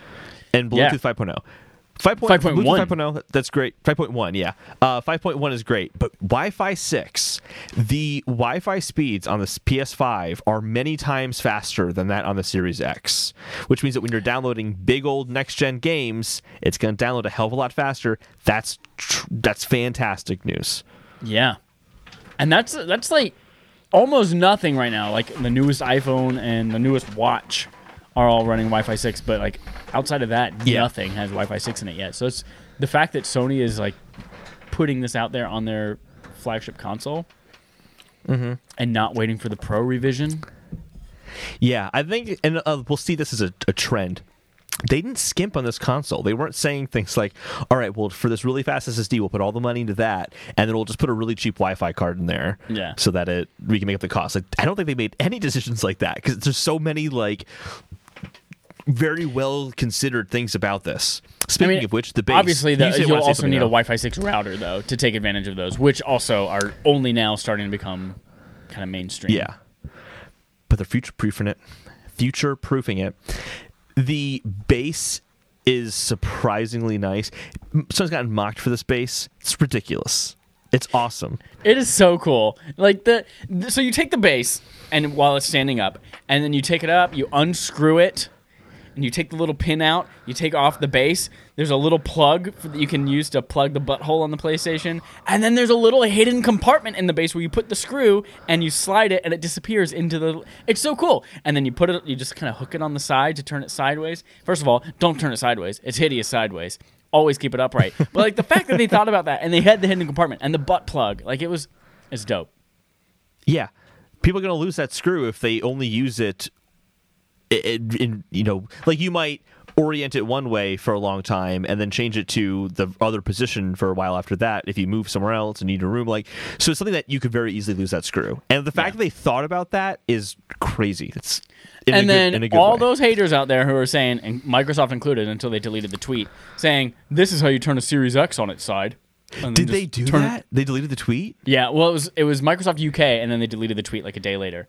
and Bluetooth Yeah. 5.0. 5. 5.1. Bluetooth 5.0, that- that's great. 5.1, yeah. Uh, 5.1 is great. But Wi Fi 6, the Wi Fi speeds on the PS5 are many times faster than that on the Series X, which means that when you're downloading big old next gen games, it's going to download a hell of a lot faster. That's tr- that's fantastic news. Yeah, and that's that's like almost nothing right now. Like the newest iPhone and the newest watch are all running Wi-Fi six, but like outside of that, Yeah. nothing has Wi-Fi six in it yet. So it's the fact that Sony is like putting this out there on their flagship console Mm-hmm. and not waiting for the Pro revision. Yeah, I think, and uh, we'll see this as a, a trend. They didn't skimp on this console. They weren't saying things like, "All right, well, for this really fast SSD, we'll put all the money into that, and then we'll just put a really cheap Wi-Fi card in there, Yeah. so that it we can make up the cost." Like, I don't think they made any decisions like that because there's so many like very well considered things about this. Speaking mean, of which, the base Obviously, the, you you'll also need a? Wi-Fi six router though to take advantage of those, which also are only now starting to become kind of mainstream. Yeah. But they're future proofing it. Future proofing it. The base is surprisingly nice. Someone's gotten mocked for this base. It's ridiculous. It's awesome. It is so cool. Like the, th- so you take the base and while it's standing up, and then you take it up, you unscrew it, and you take the little pin out. You take off the base. There's a little plug for, that you can use to plug the butthole on the PlayStation, and then there's a little hidden compartment in the base where you put the screw and you slide it, and it disappears into the. It's so cool. And then you put it, you just kind of hook it on the side to turn it sideways. First of all, don't turn it sideways. It's hideous sideways. Always keep it upright. But like the fact that they thought about that and they had the hidden compartment and the butt plug, like it was, it's dope. Yeah. People are going to lose that screw if they only use it in, in you know, like you might orient it one way for a long time and then change it to the other position for a while after that if you move somewhere else and need a room like so it's something that you could very easily lose that screw and the fact Yeah. that they thought about that is crazy it's and then good all way. those haters out there who are saying, and Microsoft included, until they deleted the tweet, saying this is how you turn a Series X on its side. And did they do turn- that they deleted the tweet Yeah, well, it was it was Microsoft UK, and then they deleted the tweet like a day later.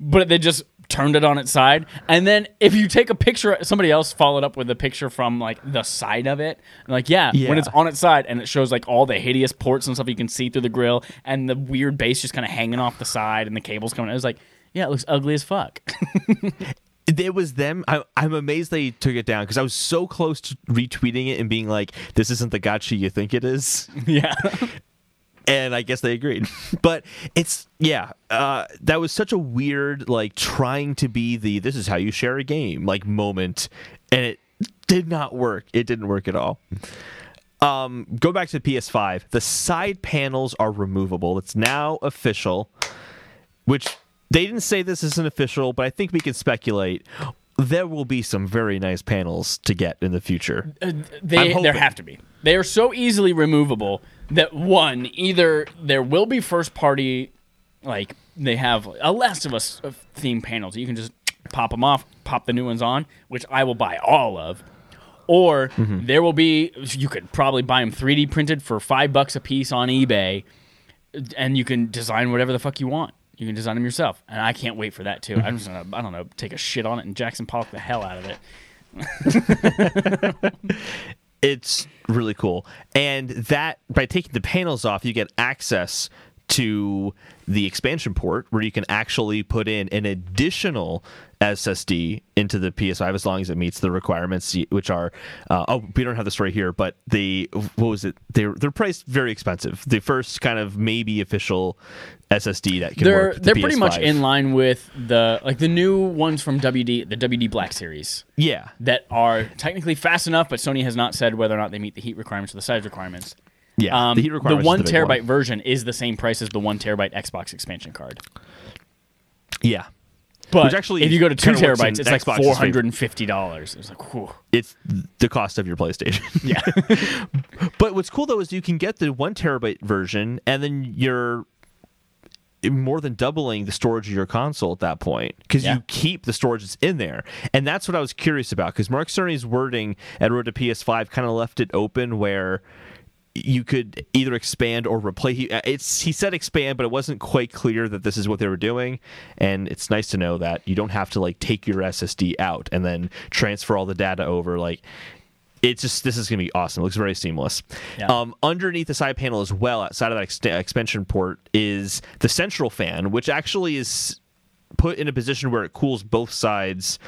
But they just turned it on its side, and then if you take a picture, somebody else followed up with a picture from like the side of it, and like yeah, Yeah. when it's on its side, and it shows like all the hideous ports and stuff you can see through the grill, and the weird base just kind of hanging off the side, and the cables coming. It was like, yeah, it looks ugly as fuck. it was them I, i'm amazed they took it down because i was so close to retweeting it and being like this isn't the gotcha you think it is yeah, and I guess they agreed. but it's yeah, uh, that was such a weird like trying to be the this is how you share a game like moment, and it did not work. It didn't work at all. Um, go back to the PS5. The side panels are removable. It's now official, which they didn't say this isn't official, but I think we can speculate. There will be some very nice panels to get in the future. I'm they there have to be. They are so easily removable that one either there will be first party, like they have a Last of Us theme panels. You can just pop them off, pop the new ones on, which I will buy all of. Or Mm-hmm. there will be you could probably buy them 3D printed for five bucks a piece on eBay, and you can design whatever the fuck you want. You can design them yourself, and I can't wait for that too. I'm just gonna I don't know take a shit on it and Jackson Pollock the hell out of it. it's really cool. And that by taking the panels off you get access to the expansion port where you can actually put in an additional SSD into the PS5 as long as it meets the requirements, which are uh, oh we don't have the story here, but the what was it? They're they're priced very expensive. The first kind of maybe official SSD that can they're work. the they're pretty much in line with the like the new ones from WD the WD Black series Yeah, that are technically fast enough, but Sony has not said whether or not they meet the heat requirements or the size requirements. yeah. Um, the heat requirements is one the terabyte one. version is the same price as the one terabyte Xbox expansion card. Yeah, But Which actually if you go to two kinda works in terabytes, it's like four hundred and fifty dollars. It's like, whew. it's the cost of your PlayStation. yeah, But what's cool though is you can get the one terabyte version, and then you're more than doubling the storage of your console at that point because Yeah. you keep the storage that's in there, and that's what I was curious about because Mark Cerny's wording at Road to PS5 kind of left it open where you could either expand or replace. He, uh, it's he said expand, but it wasn't quite clear that this is what they were doing. And it's nice to know that you don't have to like take your SSD out and then transfer all the data over. Like it's just this is gonna be awesome. It looks very seamless. Yeah. Um, underneath the side panel as well, outside of that ex- expansion port, is the central fan, which actually is put in a position where it cools both sides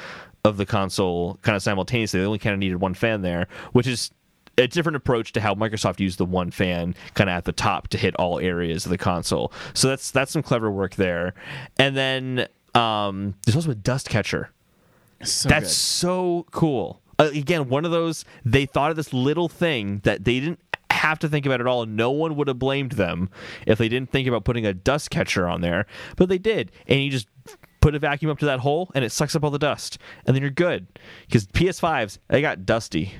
of the console kind of simultaneously. They only kind of needed one fan there, which is a different approach to how Microsoft used the one fan kind of at the top to hit all areas of the console. So that's that's some clever work there. And then um, there's also a dust catcher. so That's good. so cool. Uh, again, one of those they thought of this little thing that they didn't have to think about at all. No one would have blamed them if they didn't think about putting a dust catcher on there, but they did. And you just put a vacuum up to that hole and it sucks up all the dust. And then you're good. Because PS5s, they got dusty.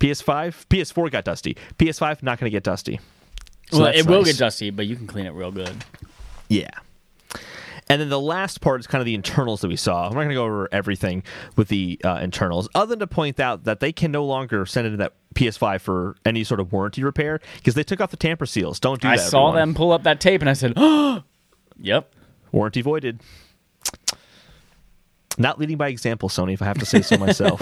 PS5, PS4 got dusty. PS5 not going to get dusty. So well, it will nice. get dusty, but you can clean it real good. Yeah. And then the last part is kind of the internals that we saw. I'm not going to go over everything with the uh, internals, other than to point out that they can no longer send it to that PS5 for any sort of warranty repair because they took off the tamper seals. Don't do I that. I saw everyone. them pull up that tape, and I said, "Oh, yep." Warranty voided. Not leading by example, Sony, if I have to say so myself.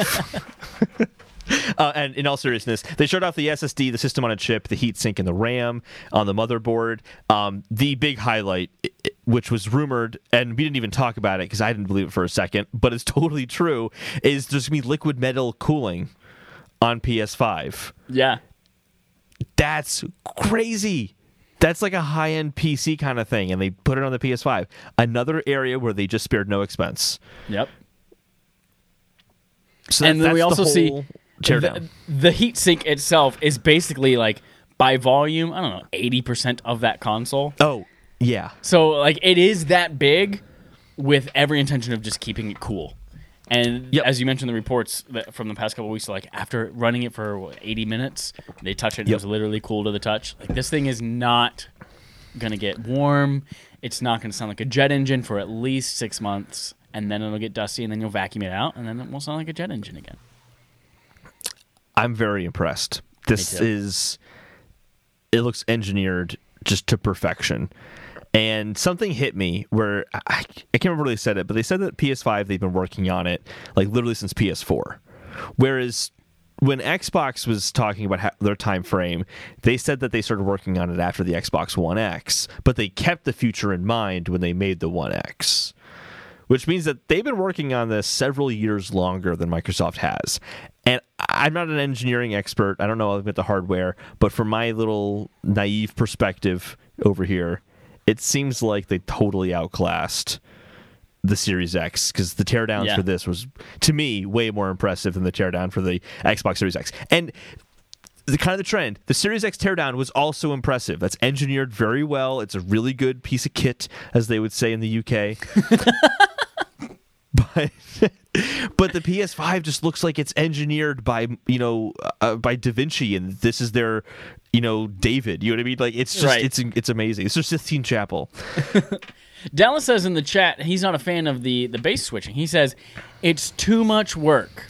Uh, and in all seriousness, they showed off the SSD, the system on a chip, the heatsink, and the RAM on the motherboard. Um, the big highlight, which was rumored, and we didn't even talk about it because I didn't believe it for a second, but it's totally true, is there's going to be liquid metal cooling on PS5. Yeah. That's crazy. That's like a high end PC kind of thing, and they put it on the PS5. Another area where they just spared no expense. Yep. So and then we that's the also see whole tear the, down. the heat sink itself is basically like by volume, I don't know, eighty percent of that console. Oh, yeah. So like it is that big, with every intention of just keeping it cool. And Yep. as you mentioned, the reports that from the past couple weeks, like after running it for what, 80 minutes, they touch it. and It was literally cool to the touch. Like this thing is not gonna get warm. It's not gonna sound like a jet engine for at least six months, and then it'll get dusty, and then you'll vacuum it out, and then it will sound like a jet engine again. I'm very impressed. This is it looks engineered just to perfection. And something hit me where I, I can't remember where they said it, but they said that PS5 they've been working on it like literally since PS4. Whereas when Xbox was talking about ha- their time frame, they said that they started working on it after the Xbox One X, but they kept the future in mind when they made the One X which means that they've been working on this several years longer than Microsoft has. And I'm not an engineering expert. I don't know about the hardware, but from my little naive perspective over here, it seems like they totally outclassed the Series X because the teardowns Yeah. for this was, to me, way more impressive than the teardown for the Xbox Series X. And the kind of the trend. The Series X teardown was also impressive. That's engineered very well. It's a really good piece of kit, as they would say in the UK. but but the PS5 just looks like it's engineered by you know uh, by Da Vinci, and this is their you know David. You know what I mean? Like it's just Right. it's it's amazing. It's just Sistine Chapel. Dallas says in the chat he's not a fan of the the base switching. He says it's too much work.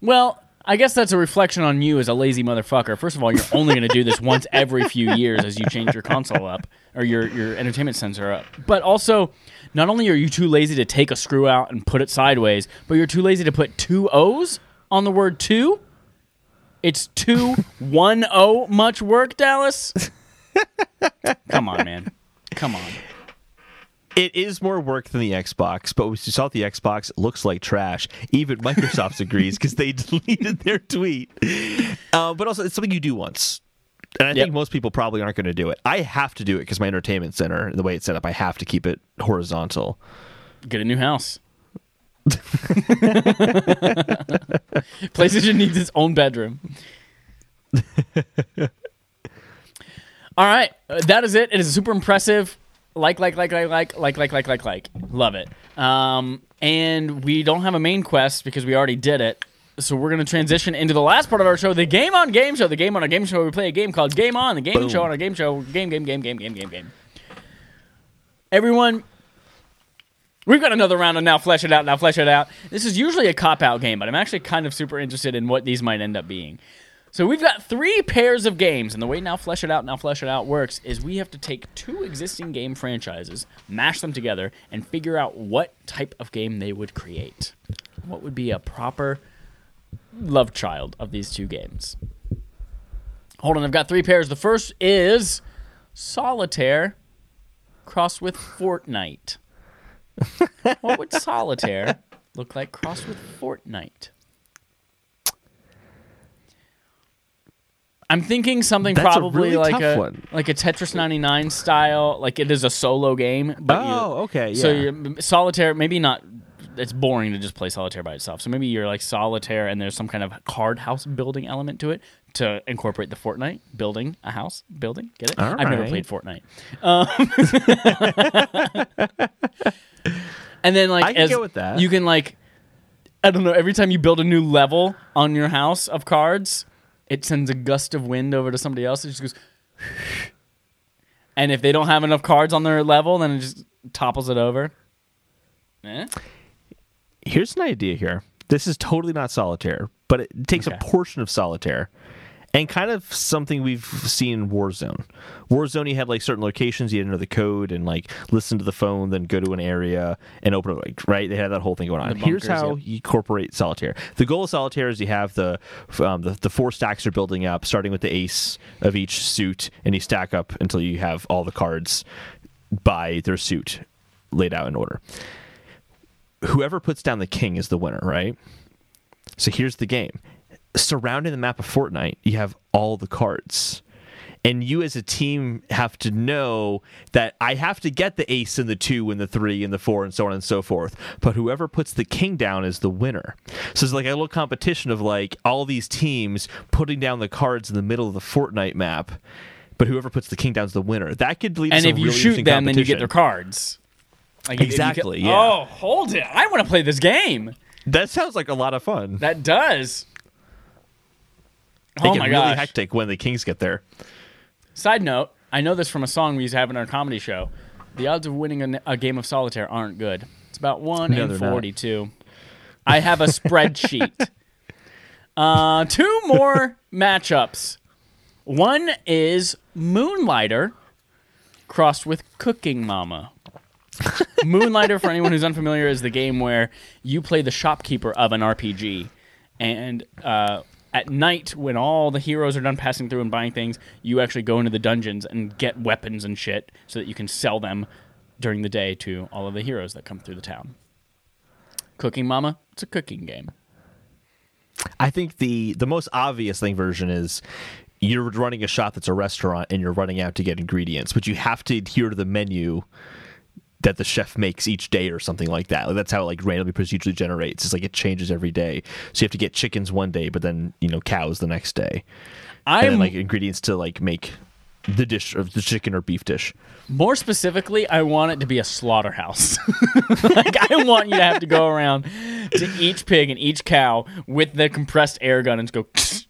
Well, I guess that's a reflection on you as a lazy motherfucker. First of all, you're only going to do this once every few years as you change your console up or your your entertainment sensor up. But also, not only are you too lazy to take a screw out and put it sideways, but you're too lazy to put two O's on the word two. It's two one O much work, Dallas. Come on, man. Come on. It is more work than the Xbox, but we saw the Xbox looks like trash. Even Microsoft agrees because they deleted their tweet. Uh, but also, it's something you do once. And I Yep. think most people probably aren't going to do it. I have to do it because my entertainment center, the way it's set up, I have to keep it horizontal. Get a new house. PlayStation needs its own bedroom. All right, uh, that is it. It is super impressive. Like, like, like, like, like, like, like, like, like, like. Love it. Um, and we don't have a main quest because we already did it. So we're going to transition into the last part of our show, the Game On Game Show. The Game On a Game Show, we play a game called Game On. The Game Boom. Show on a Game Show. Game, game, game, game, game, game, game. Everyone, We've got another round of now flesh it out, now flesh it out. This is usually a cop out game, but I'm actually kind of super interested in what these might end up being. So we've got three pairs of games, and the way now flesh it out, now flesh it out works is we have to take two existing game franchises, mash them together, and figure out what type of game they would create. What would be a proper love child of these two games? Hold on, I've got three pairs. The first is Solitaire crossed with Fortnite. what would Solitaire look like crossed with Fortnite? I'm thinking something That's a probably really like tough a one. like a Tetris 99 style, like it is a solo game. But you- Oh, okay, So yeah. you solitaire, maybe not. It's boring to just play solitaire by itself. So maybe you're like solitaire, and there's some kind of card house building element to it to incorporate the Fortnite building a house building. Get it? All I've never right. played Fortnite. Um, and then like I can as go with that. you can like I don't know. Every time you build a new level on your house of cards, it sends a gust of wind over to somebody else. It just goes. And if they don't have enough cards on their level, then it just topples it over. Eh? Here's an idea here. This is totally not solitaire, but it takes Okay. a portion of solitaire and kind of something we've seen in Warzone. Warzone, you had like certain locations, you had to know the code and like listen to the phone, then go to an area and open it, like, right? They had that whole thing going on. The Here's how yep. you incorporate solitaire. The goal of solitaire is you have the, um, the the four stacks are building up, starting with the ace of each suit, and you stack up until you have all the cards by their suit laid out in order whoever puts down the king is the winner, right? So here's the game. Surrounding the map of Fortnite, you have all the cards. And you as a team have to know that I have to get the ace and the two and the three and the four and so on and so forth. But whoever puts the king down is the winner. So it's like a little competition of like all these teams putting down the cards in the middle of the Fortnite map. But whoever puts the king down is the winner. That could lead to the city. And to if you really shoot them, then you get their cards. Like, if- if you Exactly, kill- yeah. Oh, hold it! I want to play this game. That sounds like a lot of fun. That does. They oh get my really gosh! hectic when the kings get there. Side note: I know this from a song we used to have in our comedy show. The odds of winning a, a game of solitaire aren't good. It's about one No, in they're not. forty-two. I have a spreadsheet. Uh, two more matchups. One is Moonlighter crossed with Cooking Mama. Moonlighter, for anyone who's unfamiliar, is the game where you play the shopkeeper of an RPG. And uh, at night, when all the heroes are done passing through and buying things, you actually go into the dungeons and get weapons and shit so that you can sell them during the day to all of the heroes that come through the town. Cooking Mama, it's a cooking game. I think the the most obvious thing version is you're running a shop that's a restaurant and you're running out to get ingredients, but you have to adhere to the menu that the chef makes each day or something like that. Like that's how it like randomly procedurally generates. It's like it changes every day. So you have to get chickens one day, but then you know cows the next day, I'm then like ingredients to like make the dish of the chicken or beef dish. More specifically, I want it to be a slaughterhouse. like I want you to have to go around to each pig and each cow with the compressed air gun and just go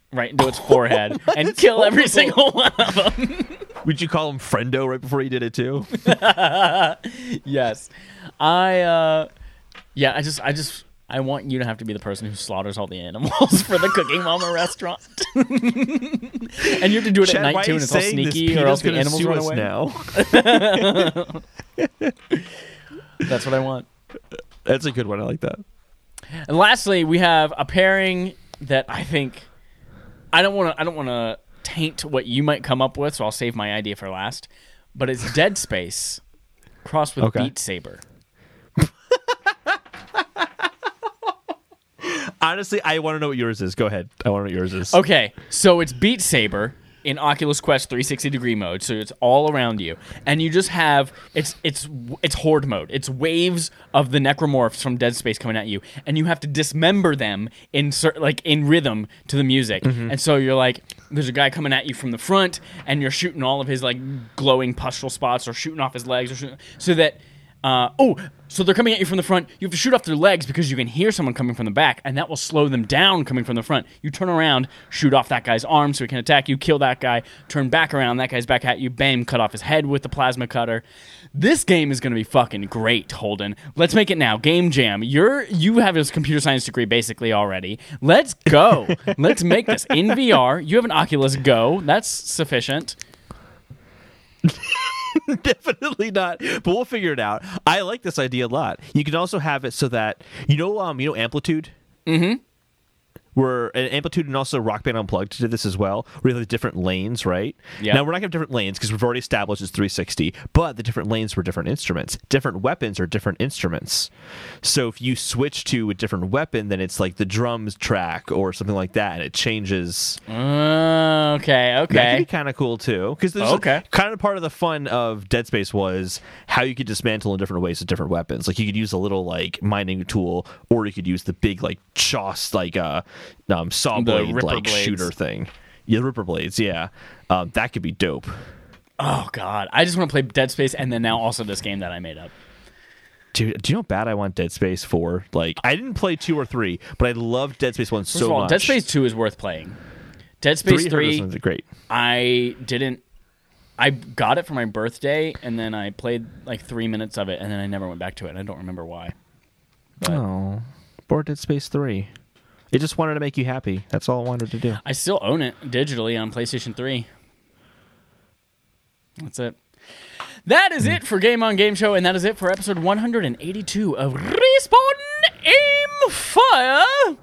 right into its forehead and kill every single one of them. Would you call him friendo right before he did it too? yes, I. uh Yeah, I just, I just, I want you to have to be the person who slaughters all the animals for the Cooking Mama restaurant. and you have to do it Chad, at night too, and it's all sneaky, or else the animals run away. now. That's what I want. That's a good one. I like that. And lastly, we have a pairing that I think I don't want to. I don't want to taint what you might come up with, so I'll save my idea for last. But it's Dead Space crossed with Okay. Beat Saber. Honestly, I want to know what yours is. Go ahead. I want to know what yours is. Okay, so it's Beat Saber in Oculus Quest 360 degree mode, so it's all around you, and you just have it's it's it's horde mode. It's waves of the necromorphs from Dead Space coming at you, and you have to dismember them in cer- like in rhythm to the music. Mm-hmm. And so you're like, there's a guy coming at you from the front, and you're shooting all of his like glowing pustule spots, or shooting off his legs, or shooting, so that. Uh, oh, so they're coming at you from the front. You have to shoot off their legs because you can hear someone coming from the back, and that will slow them down coming from the front. You turn around, shoot off that guy's arm so he can attack you, kill that guy, turn back around, that guy's back at you, bam, cut off his head with the plasma cutter. This game is going to be fucking great, Holden. Let's make it now. Game Jam. You're you have a computer science degree basically already. Let's go. Let's make this in VR. You have an Oculus Go. That's sufficient. Definitely not. But we'll figure it out. I like this idea a lot. You can also have it so that you know, um, you know, amplitude. Mm-hmm. Where and amplitude and also Rock Band Unplugged did this as well. You have different lanes, right? Yeah. Now we're not gonna have different lanes because we've already established it's 360. But the different lanes were different instruments. Different weapons are different instruments. So if you switch to a different weapon, then it's like the drums track or something like that, and it changes. Uh, okay, That could be kind of cool too, because Okay. kind of part of the fun of Dead Space was how you could dismantle in different ways with different weapons. Like you could use a little like mining tool, or you could use the big like choss like uh um, saw blade like blades. shooter thing. Yeah, Ripper blades. Yeah, um, that could be dope. Oh god, I just want to play Dead Space and then now also this game that I made up. Dude, do you know how bad I want Dead Space four? Like I didn't play two or three, but I loved Dead Space one First so of all, much. Dead Space Two is worth playing. Dead Space three, Three, great. I didn't. I got it for my birthday, and then I played like three minutes of it, and then I never went back to it. and I don't remember why. But Oh, bored Dead Space three. It just wanted to make you happy. That's all it wanted to do. I still own it digitally on PlayStation Three. That's it. That is it for Game on Game Show, and that is it for episode 182 of Respawn Aim Fire.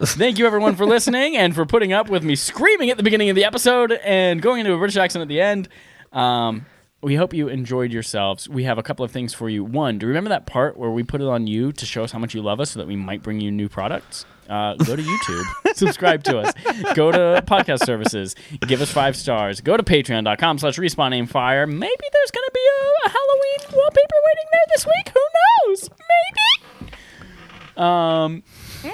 Thank you, everyone, for listening and for putting up with me screaming at the beginning of the episode and going into a British accent at the end. Um, we hope you enjoyed yourselves. We have a couple of things for you. One, do you remember that part where we put it on you to show us how much you love us so that we might bring you new products? Uh, go to YouTube, subscribe to us, go to podcast services, give us five stars, go to patreon.com slash respawn aim fire. Maybe there's going to be a, a Halloween wallpaper waiting there this week. Who knows? Maybe. Um,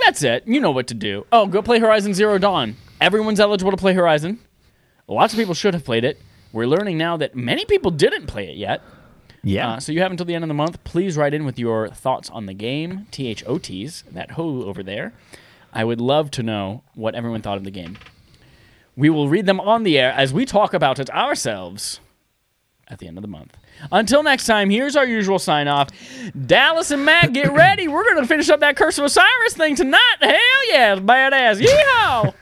that's it. You know what to do. Oh, go play Horizon Zero Dawn. Everyone's eligible to play Horizon. Lots of people should have played it. We're learning now that many people didn't play it yet. Yeah. Uh, so you have until the end of the month. Please write in with your thoughts on the game. T H O T's that ho over there. I would love to know what everyone thought of the game. We will read them on the air as we talk about it ourselves at the end of the month. Until next time, here's our usual sign off. Dallas and Matt, get ready. We're going to finish up that Curse of Osiris thing tonight. Hell yeah, badass. Yeehaw!